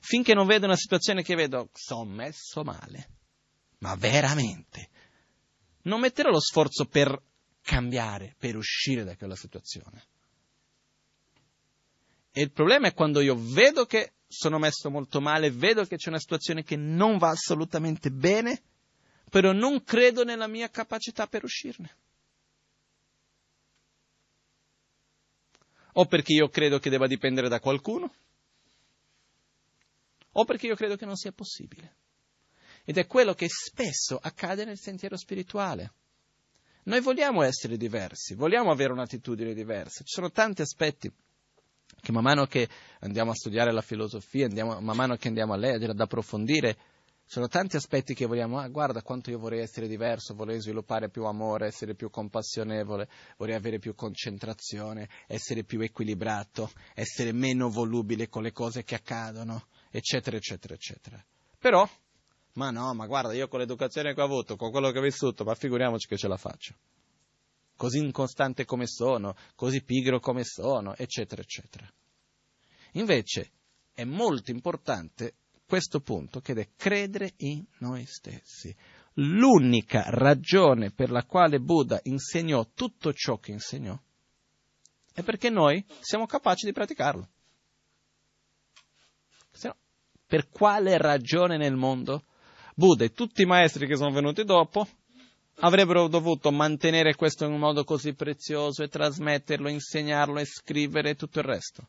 Finché non vedo una situazione che vedo, sono messo male, ma veramente, non metterò lo sforzo per cambiare, per uscire da quella situazione. E il problema è quando io vedo che sono messo molto male, vedo che c'è una situazione che non va assolutamente bene, però non credo nella mia capacità per uscirne. o perché io credo che debba dipendere da qualcuno, o perché io credo che non sia possibile. Ed è quello che spesso accade nel sentiero spirituale. Noi vogliamo essere diversi, vogliamo avere un'attitudine diversa. Ci sono tanti aspetti che man mano che andiamo a studiare la filosofia, andiamo, man mano che andiamo a leggere, ad approfondire, sono tanti aspetti che vogliamo, ah, guarda quanto io vorrei essere diverso, vorrei sviluppare più amore, essere più compassionevole, vorrei avere più concentrazione, essere più equilibrato, essere meno volubile con le cose che accadono, eccetera, eccetera, eccetera. Però, ma no, ma guarda, io con l'educazione che ho avuto, con quello che ho vissuto, ma figuriamoci che ce la faccio. Così incostante come sono, così pigro come sono, eccetera, eccetera. Invece, è molto importante questo punto, che è credere in noi stessi. L'unica ragione per la quale Buddha insegnò tutto ciò che insegnò è perché noi siamo capaci di praticarlo. Se no, per quale ragione nel mondo Buddha e tutti i maestri che sono venuti dopo avrebbero dovuto mantenere questo in un modo così prezioso e trasmetterlo, insegnarlo e scrivere tutto il resto?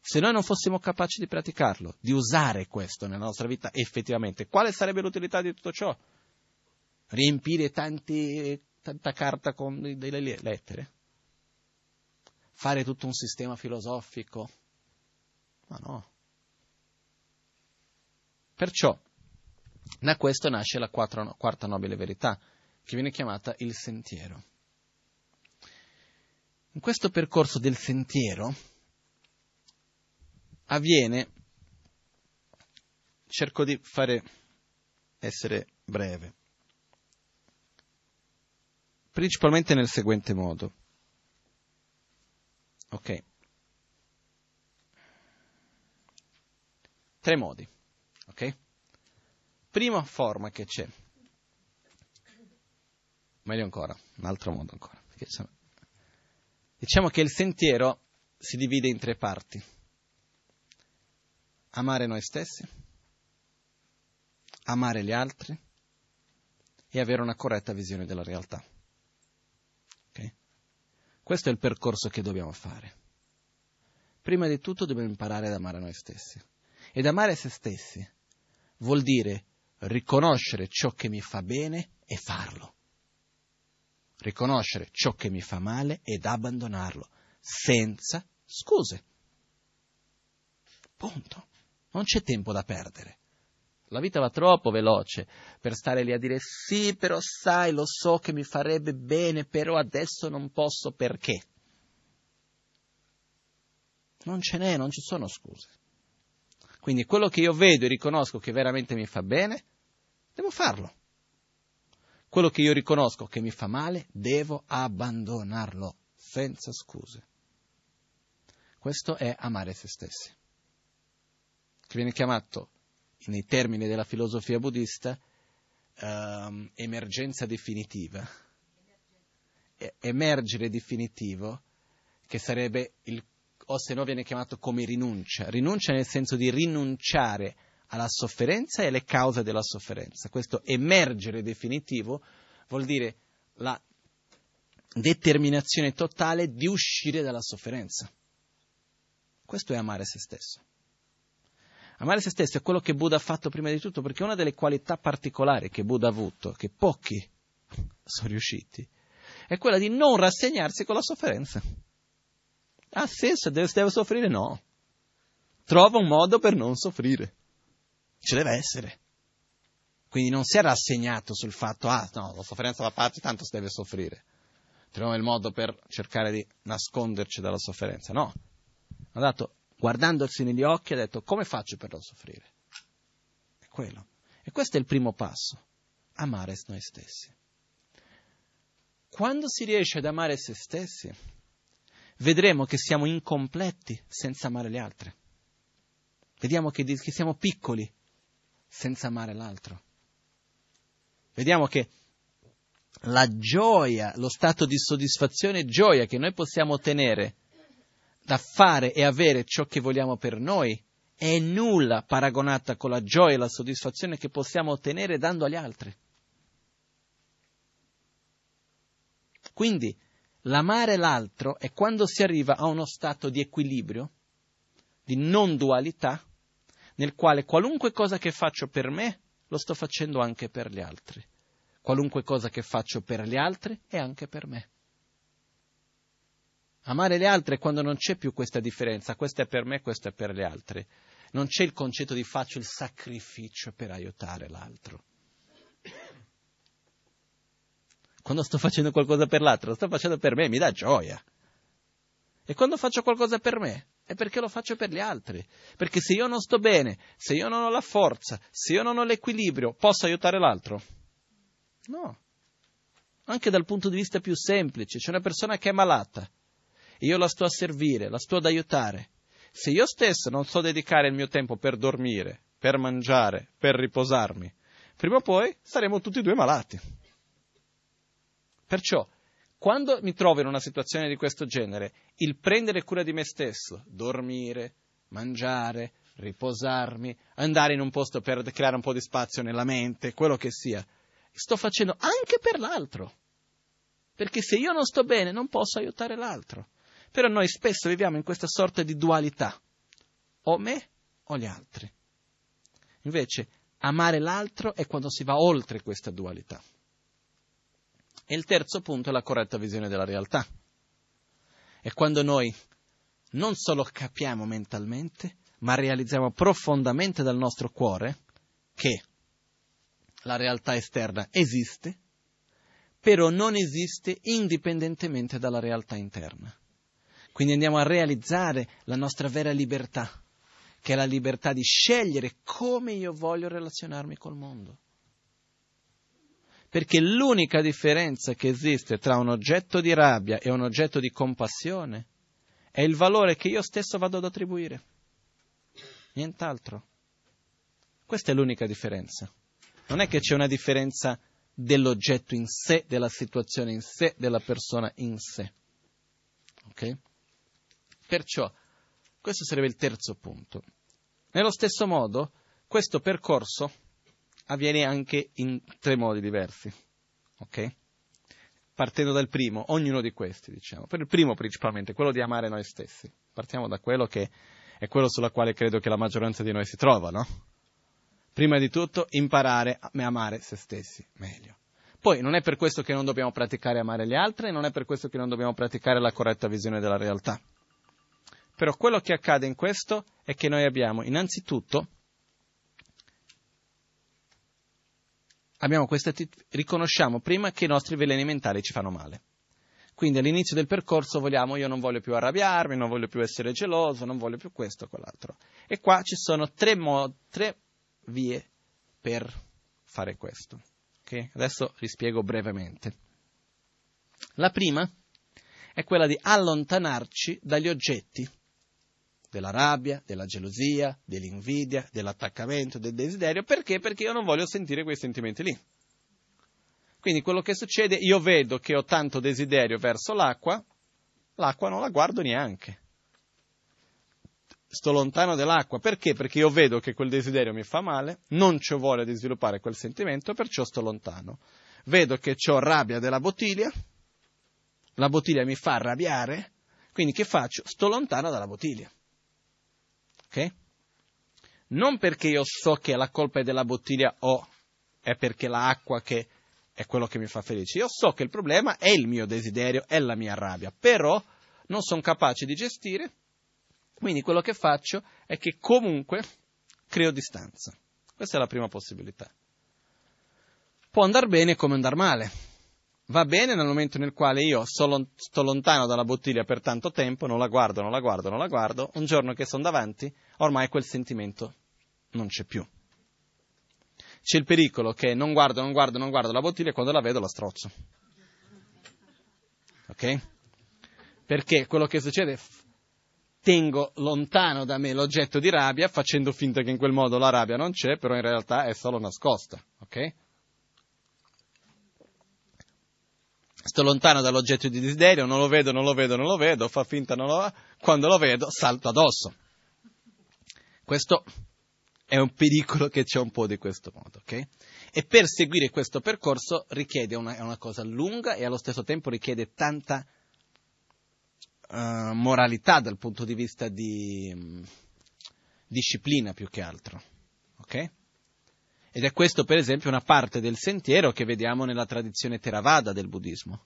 Se noi non fossimo capaci di praticarlo, di usare questo nella nostra vita effettivamente, quale sarebbe l'utilità di tutto ciò? Riempire tanti, tanta carta con delle lettere? fare tutto un sistema filosofico. Ma no. Perciò da questo nasce la quattro, quarta nobile verità, che viene chiamata il sentiero. In questo percorso del sentiero avviene, cerco di fare, essere breve, principalmente nel seguente modo. Ok. Tre modi. Prima forma che c'è. Meglio ancora, un altro modo ancora. Diciamo che il sentiero si divide in tre parti. Amare noi stessi, amare gli altri e avere una corretta visione della realtà. Okay? Questo è il percorso che dobbiamo fare. Prima di tutto dobbiamo imparare ad amare noi stessi. Ed amare se stessi vuol dire riconoscere ciò che mi fa bene e farlo. Riconoscere ciò che mi fa male ed abbandonarlo, senza scuse. Punto. Non c'è tempo da perdere. La vita va troppo veloce per stare lì a dire sì, però sai, lo so che mi farebbe bene, però adesso non posso perché. Non ce n'è, non ci sono scuse. Quindi quello che io vedo e riconosco che veramente mi fa bene, devo farlo. Quello che io riconosco che mi fa male, devo abbandonarlo senza scuse. Questo è amare se stessi, che viene chiamato nei termini della filosofia buddista um, emergenza definitiva. E- emergere definitivo, che sarebbe il, o se no viene chiamato come rinuncia. Rinuncia nel senso di rinunciare alla sofferenza e alle cause della sofferenza. Questo emergere definitivo vuol dire la determinazione totale di uscire dalla sofferenza. Questo è amare se stesso. Amare se stesso è quello che Buddha ha fatto prima di tutto, perché una delle qualità particolari che Buddha ha avuto, che pochi sono riusciti, è quella di non rassegnarsi con la sofferenza. Ha senso, deve, deve soffrire? No. Trova un modo per non soffrire. Ci deve essere. Quindi non si è rassegnato sul fatto, ah no, la sofferenza da parte, tanto si deve soffrire. Troviamo il modo per cercare di nasconderci dalla sofferenza. No. Ha dato, guardandosi negli occhi, ha detto, come faccio per non soffrire? È quello. E questo è il primo passo. Amare noi stessi. Quando si riesce ad amare se stessi, vedremo che siamo incompleti senza amare gli altri. Vediamo che, che siamo piccoli senza amare l'altro. Vediamo che la gioia, lo stato di soddisfazione e gioia che noi possiamo ottenere da fare e avere ciò che vogliamo per noi è nulla paragonata con la gioia e la soddisfazione che possiamo ottenere dando agli altri. Quindi l'amare l'altro è quando si arriva a uno stato di equilibrio, di non dualità, nel quale qualunque cosa che faccio per me lo sto facendo anche per gli altri. Qualunque cosa che faccio per gli altri è anche per me. Amare gli altri è quando non c'è più questa differenza, questo è per me, questo è per gli altri. Non c'è il concetto di faccio il sacrificio per aiutare l'altro. Quando sto facendo qualcosa per l'altro, lo sto facendo per me, mi dà gioia. E quando faccio qualcosa per me, è perché lo faccio per gli altri. Perché se io non sto bene, se io non ho la forza, se io non ho l'equilibrio, posso aiutare l'altro? No. Anche dal punto di vista più semplice, c'è una persona che è malata e io la sto a servire, la sto ad aiutare. Se io stesso non so dedicare il mio tempo per dormire, per mangiare, per riposarmi, prima o poi saremo tutti e due malati. Perciò quando mi trovo in una situazione di questo genere, il prendere cura di me stesso, dormire, mangiare, riposarmi, andare in un posto per creare un po' di spazio nella mente, quello che sia, sto facendo anche per l'altro. Perché se io non sto bene non posso aiutare l'altro. Però noi spesso viviamo in questa sorta di dualità, o me o gli altri. Invece, amare l'altro è quando si va oltre questa dualità. E il terzo punto è la corretta visione della realtà. è quando noi non solo capiamo mentalmente, ma realizziamo profondamente dal nostro cuore che la realtà esterna esiste, però non esiste indipendentemente dalla realtà interna. Quindi andiamo a realizzare la nostra vera libertà, che è la libertà di scegliere come io voglio relazionarmi col mondo. Perché l'unica differenza che esiste tra un oggetto di rabbia e un oggetto di compassione è il valore che io stesso vado ad attribuire. Nient'altro. Questa è l'unica differenza. Non è che c'è una differenza dell'oggetto in sé, della situazione in sé, della persona in sé. Ok? Perciò, questo sarebbe il terzo punto. Nello stesso modo, questo percorso avviene anche in tre modi diversi. Ok? Partendo dal primo, ognuno di questi, diciamo. Per il primo principalmente, quello di amare noi stessi. Partiamo da quello che è quello sulla quale credo che la maggioranza di noi si trova, no? Prima di tutto, imparare a amare se stessi meglio. Poi non è per questo che non dobbiamo praticare amare gli altri, non è per questo che non dobbiamo praticare la corretta visione della realtà. Però quello che accade in questo è che noi abbiamo innanzitutto abbiamo questa, riconosciamo prima che i nostri veleni mentali ci fanno male. Quindi all'inizio del percorso vogliamo, io non voglio più arrabbiarmi, non voglio più essere geloso, non voglio più questo o quell'altro. E qua ci sono tre, mod, tre vie per fare questo. Okay? Adesso vi spiego brevemente. La prima è quella di allontanarci dagli oggetti della rabbia, della gelosia, dell'invidia, dell'attaccamento, del desiderio. Perché? Perché io non voglio sentire quei sentimenti lì. Quindi quello che succede, io vedo che ho tanto desiderio verso l'acqua, l'acqua non la guardo neanche. Sto lontano dall'acqua. Perché? Perché io vedo che quel desiderio mi fa male, non ho voglia di sviluppare quel sentimento, perciò sto lontano. Vedo che ho rabbia della bottiglia, la bottiglia mi fa arrabbiare, quindi che faccio? Sto lontano dalla bottiglia. Ok? Non perché io so che la colpa è della bottiglia o è perché l'acqua che è quello che mi fa felice. Io so che il problema è il mio desiderio, è la mia rabbia, però non sono capace di gestire, quindi quello che faccio è che comunque creo distanza. Questa è la prima possibilità. Può andare bene come andare male. Va bene nel momento nel quale io sto lontano dalla bottiglia per tanto tempo, non la guardo, non la guardo, non la guardo, un giorno che sono davanti, ormai quel sentimento non c'è più. C'è il pericolo che non guardo, non guardo, non guardo la bottiglia e quando la vedo la strozzo. Ok? Perché quello che succede tengo lontano da me l'oggetto di rabbia facendo finta che in quel modo la rabbia non c'è, però in realtà è solo nascosta, ok? Sto lontano dall'oggetto di desiderio, non lo vedo, non lo vedo, non lo vedo, fa finta non lo va, quando lo vedo salto addosso. Questo è un pericolo che c'è un po' di questo modo, ok? E per seguire questo percorso richiede una, una cosa lunga e allo stesso tempo richiede tanta uh, moralità dal punto di vista di um, disciplina più che altro, ok? Ed è questo, per esempio, una parte del sentiero che vediamo nella tradizione Theravada del buddismo.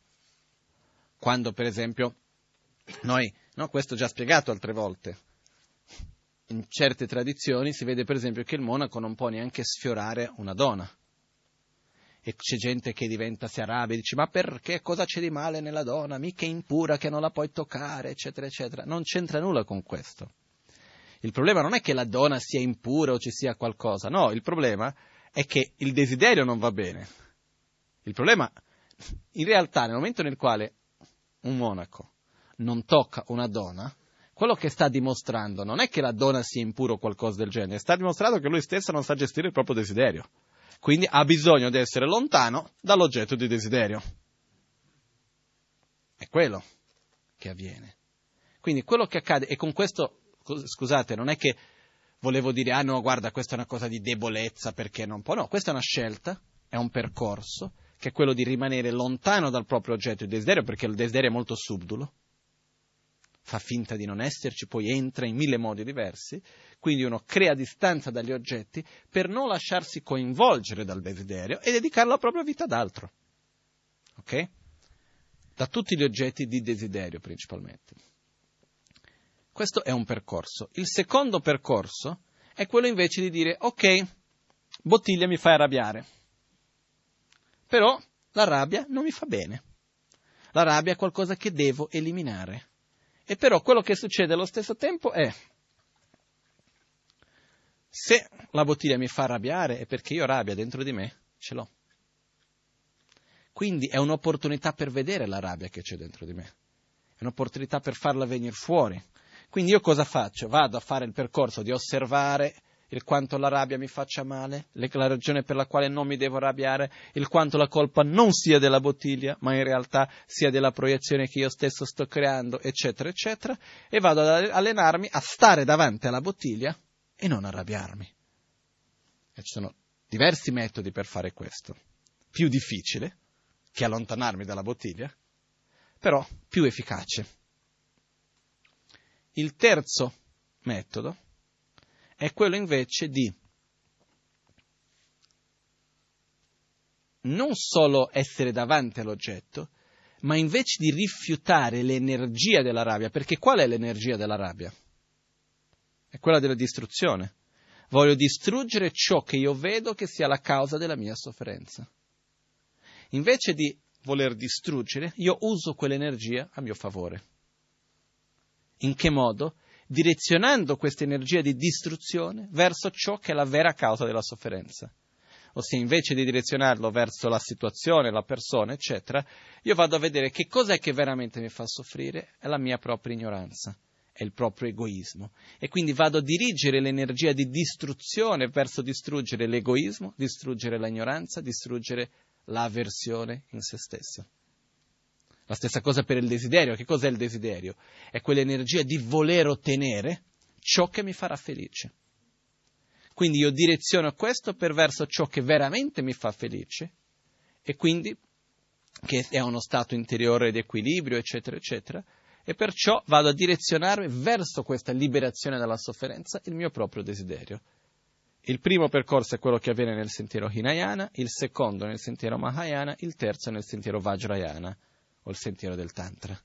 Quando, per esempio, noi, no, questo già spiegato altre volte, in certe tradizioni si vede, per esempio, che il monaco non può neanche sfiorare una donna. E c'è gente che diventa, si arrabbia e dice, ma perché cosa c'è di male nella donna? Mica è impura che non la puoi toccare, eccetera, eccetera. Non c'entra nulla con questo. Il problema non è che la donna sia impura o ci sia qualcosa, no, il problema è che il desiderio non va bene. Il problema, in realtà, nel momento nel quale un monaco non tocca una donna, quello che sta dimostrando non è che la donna sia impura o qualcosa del genere, sta dimostrando che lui stesso non sa gestire il proprio desiderio. Quindi ha bisogno di essere lontano dall'oggetto di desiderio. È quello che avviene. Quindi quello che accade, e con questo, scusate, non è che volevo dire, ah no, guarda, questa è una cosa di debolezza perché non può. No, questa è una scelta, è un percorso, che è quello di rimanere lontano dal proprio oggetto di desiderio, perché il desiderio è molto subdolo, fa finta di non esserci, poi entra in mille modi diversi, quindi uno crea distanza dagli oggetti per non lasciarsi coinvolgere dal desiderio e dedicare la propria vita ad altro. Ok? da tutti gli oggetti di desiderio principalmente. Questo è un percorso. Il secondo percorso è quello invece di dire ok, bottiglia mi fa arrabbiare, però la rabbia non mi fa bene. La rabbia è qualcosa che devo eliminare. E però quello che succede allo stesso tempo è, se la bottiglia mi fa arrabbiare è perché io rabbia dentro di me ce l'ho. Quindi è un'opportunità per vedere la rabbia che c'è dentro di me, è un'opportunità per farla venire fuori. Quindi io cosa faccio? Vado a fare il percorso di osservare il quanto la rabbia mi faccia male, la ragione per la quale non mi devo arrabbiare, il quanto la colpa non sia della bottiglia, ma in realtà sia della proiezione che io stesso sto creando, eccetera, eccetera, e vado ad allenarmi a stare davanti alla bottiglia e non arrabbiarmi. E ci sono diversi metodi per fare questo. Più difficile, che allontanarmi dalla bottiglia, però più efficace. Il terzo metodo è quello invece di non solo essere davanti all'oggetto, ma invece di rifiutare l'energia della rabbia, perché qual è l'energia della rabbia? È quella della distruzione. Voglio distruggere ciò che io vedo che sia la causa della mia sofferenza. Invece di voler distruggere, io uso quell'energia a mio favore. In che modo? Direzionando questa energia di distruzione verso ciò che è la vera causa della sofferenza. Ossia, invece di direzionarlo verso la situazione, la persona, eccetera, io vado a vedere che cos'è che veramente mi fa soffrire, è la mia propria ignoranza è il proprio egoismo. E quindi vado a dirigere l'energia di distruzione verso distruggere l'egoismo, distruggere l'ignoranza, distruggere l'avversione in se stessa. La stessa cosa per il desiderio. Che cos'è il desiderio? È quell'energia di voler ottenere ciò che mi farà felice. Quindi io direziono questo per verso ciò che veramente mi fa felice e quindi che è uno stato interiore di equilibrio, eccetera, eccetera, e perciò vado a direzionare verso questa liberazione dalla sofferenza il mio proprio desiderio. Il primo percorso è quello che avviene nel sentiero Hinayana, il secondo nel sentiero Mahayana, il terzo nel sentiero Vajrayana, o il sentiero del Tantra,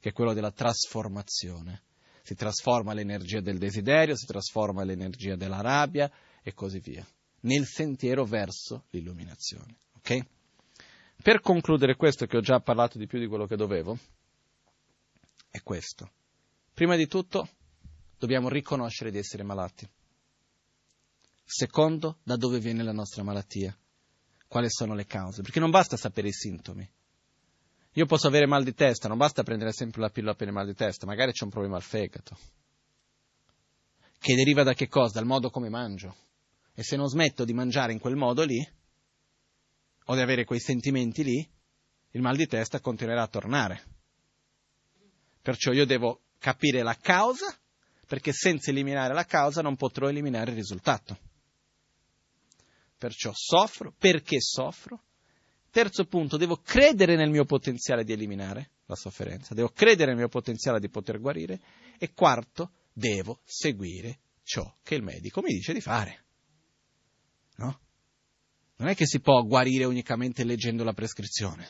che è quello della trasformazione. Si trasforma l'energia del desiderio, si trasforma l'energia della rabbia e così via, nel sentiero verso l'illuminazione. Okay? Per concludere questo, che ho già parlato di più di quello che dovevo, è questo. Prima di tutto, dobbiamo riconoscere di essere malati. Secondo, da dove viene la nostra malattia? Quali sono le cause? Perché non basta sapere i sintomi. Io posso avere mal di testa, non basta prendere sempre la pillola per il mal di testa, magari c'è un problema al fegato. Che deriva da che cosa? Dal modo come mangio. E se non smetto di mangiare in quel modo lì, o di avere quei sentimenti lì, il mal di testa continuerà a tornare. Perciò io devo capire la causa, perché senza eliminare la causa non potrò eliminare il risultato. Perciò soffro, perché soffro? Terzo punto, devo credere nel mio potenziale di eliminare la sofferenza, devo credere nel mio potenziale di poter guarire. E quarto, devo seguire ciò che il medico mi dice di fare. No? Non è che si può guarire unicamente leggendo la prescrizione.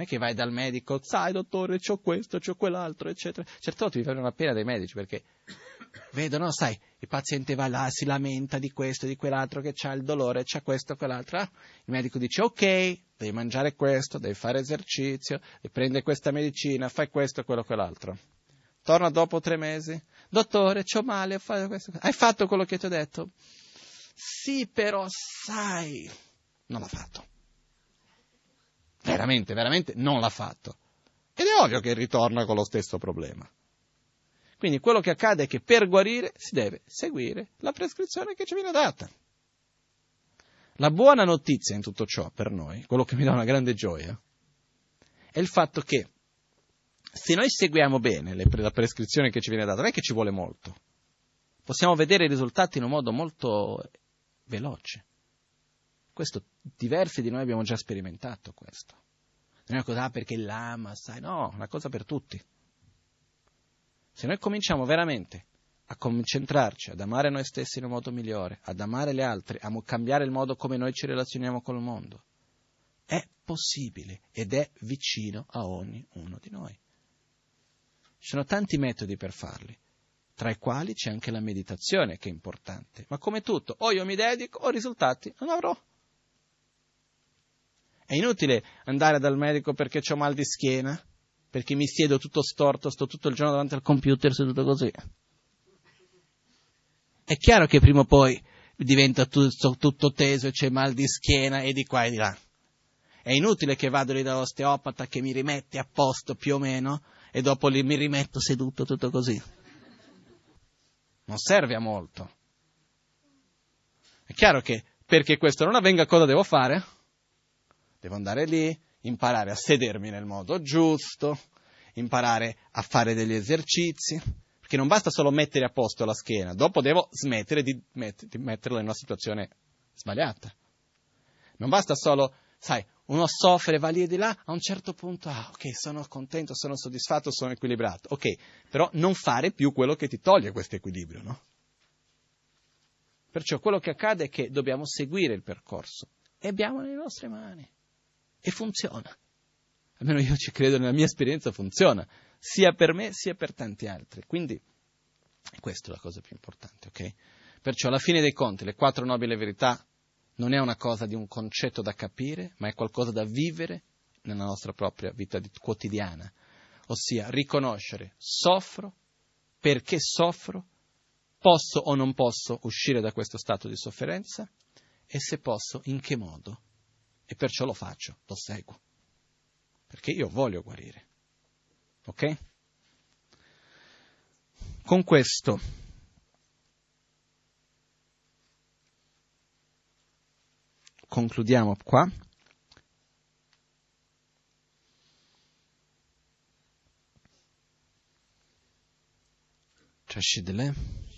Non è che vai dal medico, sai dottore, c'ho questo, c'ho quell'altro, eccetera. Certe volte mi fanno una pena dei medici perché vedono, sai, il paziente va là, si lamenta di questo, di quell'altro, che c'ha il dolore, c'ha questo, quell'altro. Ah, il medico dice, ok, devi mangiare questo, devi fare esercizio, devi prendere questa medicina, fai questo, quello, quell'altro. Torna dopo tre mesi, dottore, c'ho male, fatto questo. Hai fatto quello che ti ho detto? Sì, però sai, non l'ha fatto veramente, veramente non l'ha fatto. Ed è ovvio che ritorna con lo stesso problema. Quindi quello che accade è che per guarire si deve seguire la prescrizione che ci viene data. La buona notizia in tutto ciò per noi, quello che mi dà una grande gioia, è il fatto che se noi seguiamo bene la prescrizione che ci viene data, non è che ci vuole molto, possiamo vedere i risultati in un modo molto veloce. Questo, diversi di noi abbiamo già sperimentato questo. Non è una cosa ah, perché l'ama, sai, no, una cosa per tutti. Se noi cominciamo veramente a concentrarci, ad amare noi stessi in un modo migliore, ad amare gli altri, a cambiare il modo come noi ci relazioniamo col mondo, è possibile ed è vicino a ognuno di noi. Ci sono tanti metodi per farli, tra i quali c'è anche la meditazione che è importante, ma come tutto, o io mi dedico o risultati non avrò. È inutile andare dal medico perché ho mal di schiena, perché mi siedo tutto storto, sto tutto il giorno davanti al computer seduto così. È chiaro che prima o poi diventa tutto, tutto teso e c'è mal di schiena e di qua e di là. È inutile che vado lì dall'osteopata che mi rimette a posto più o meno e dopo lì mi rimetto seduto tutto così. Non serve a molto. È chiaro che perché questo non avvenga cosa devo fare? Devo andare lì, imparare a sedermi nel modo giusto, imparare a fare degli esercizi, perché non basta solo mettere a posto la schiena, dopo devo smettere di, met- di metterla in una situazione sbagliata. Non basta solo, sai, uno soffre, va lì e di là, a un certo punto, ah, ok, sono contento, sono soddisfatto, sono equilibrato. Ok, però non fare più quello che ti toglie questo equilibrio, no? Perciò quello che accade è che dobbiamo seguire il percorso e abbiamo nelle nostre mani. E funziona. Almeno io ci credo, nella mia esperienza funziona, sia per me sia per tanti altri. Quindi, questa è la cosa più importante, ok? Perciò alla fine dei conti, le quattro nobili verità non è una cosa di un concetto da capire, ma è qualcosa da vivere nella nostra propria vita quotidiana. Ossia, riconoscere, soffro, perché soffro, posso o non posso uscire da questo stato di sofferenza e se posso, in che modo e perciò lo faccio, lo seguo, perché io voglio guarire. Ok? Con questo concludiamo qua. Trascidele.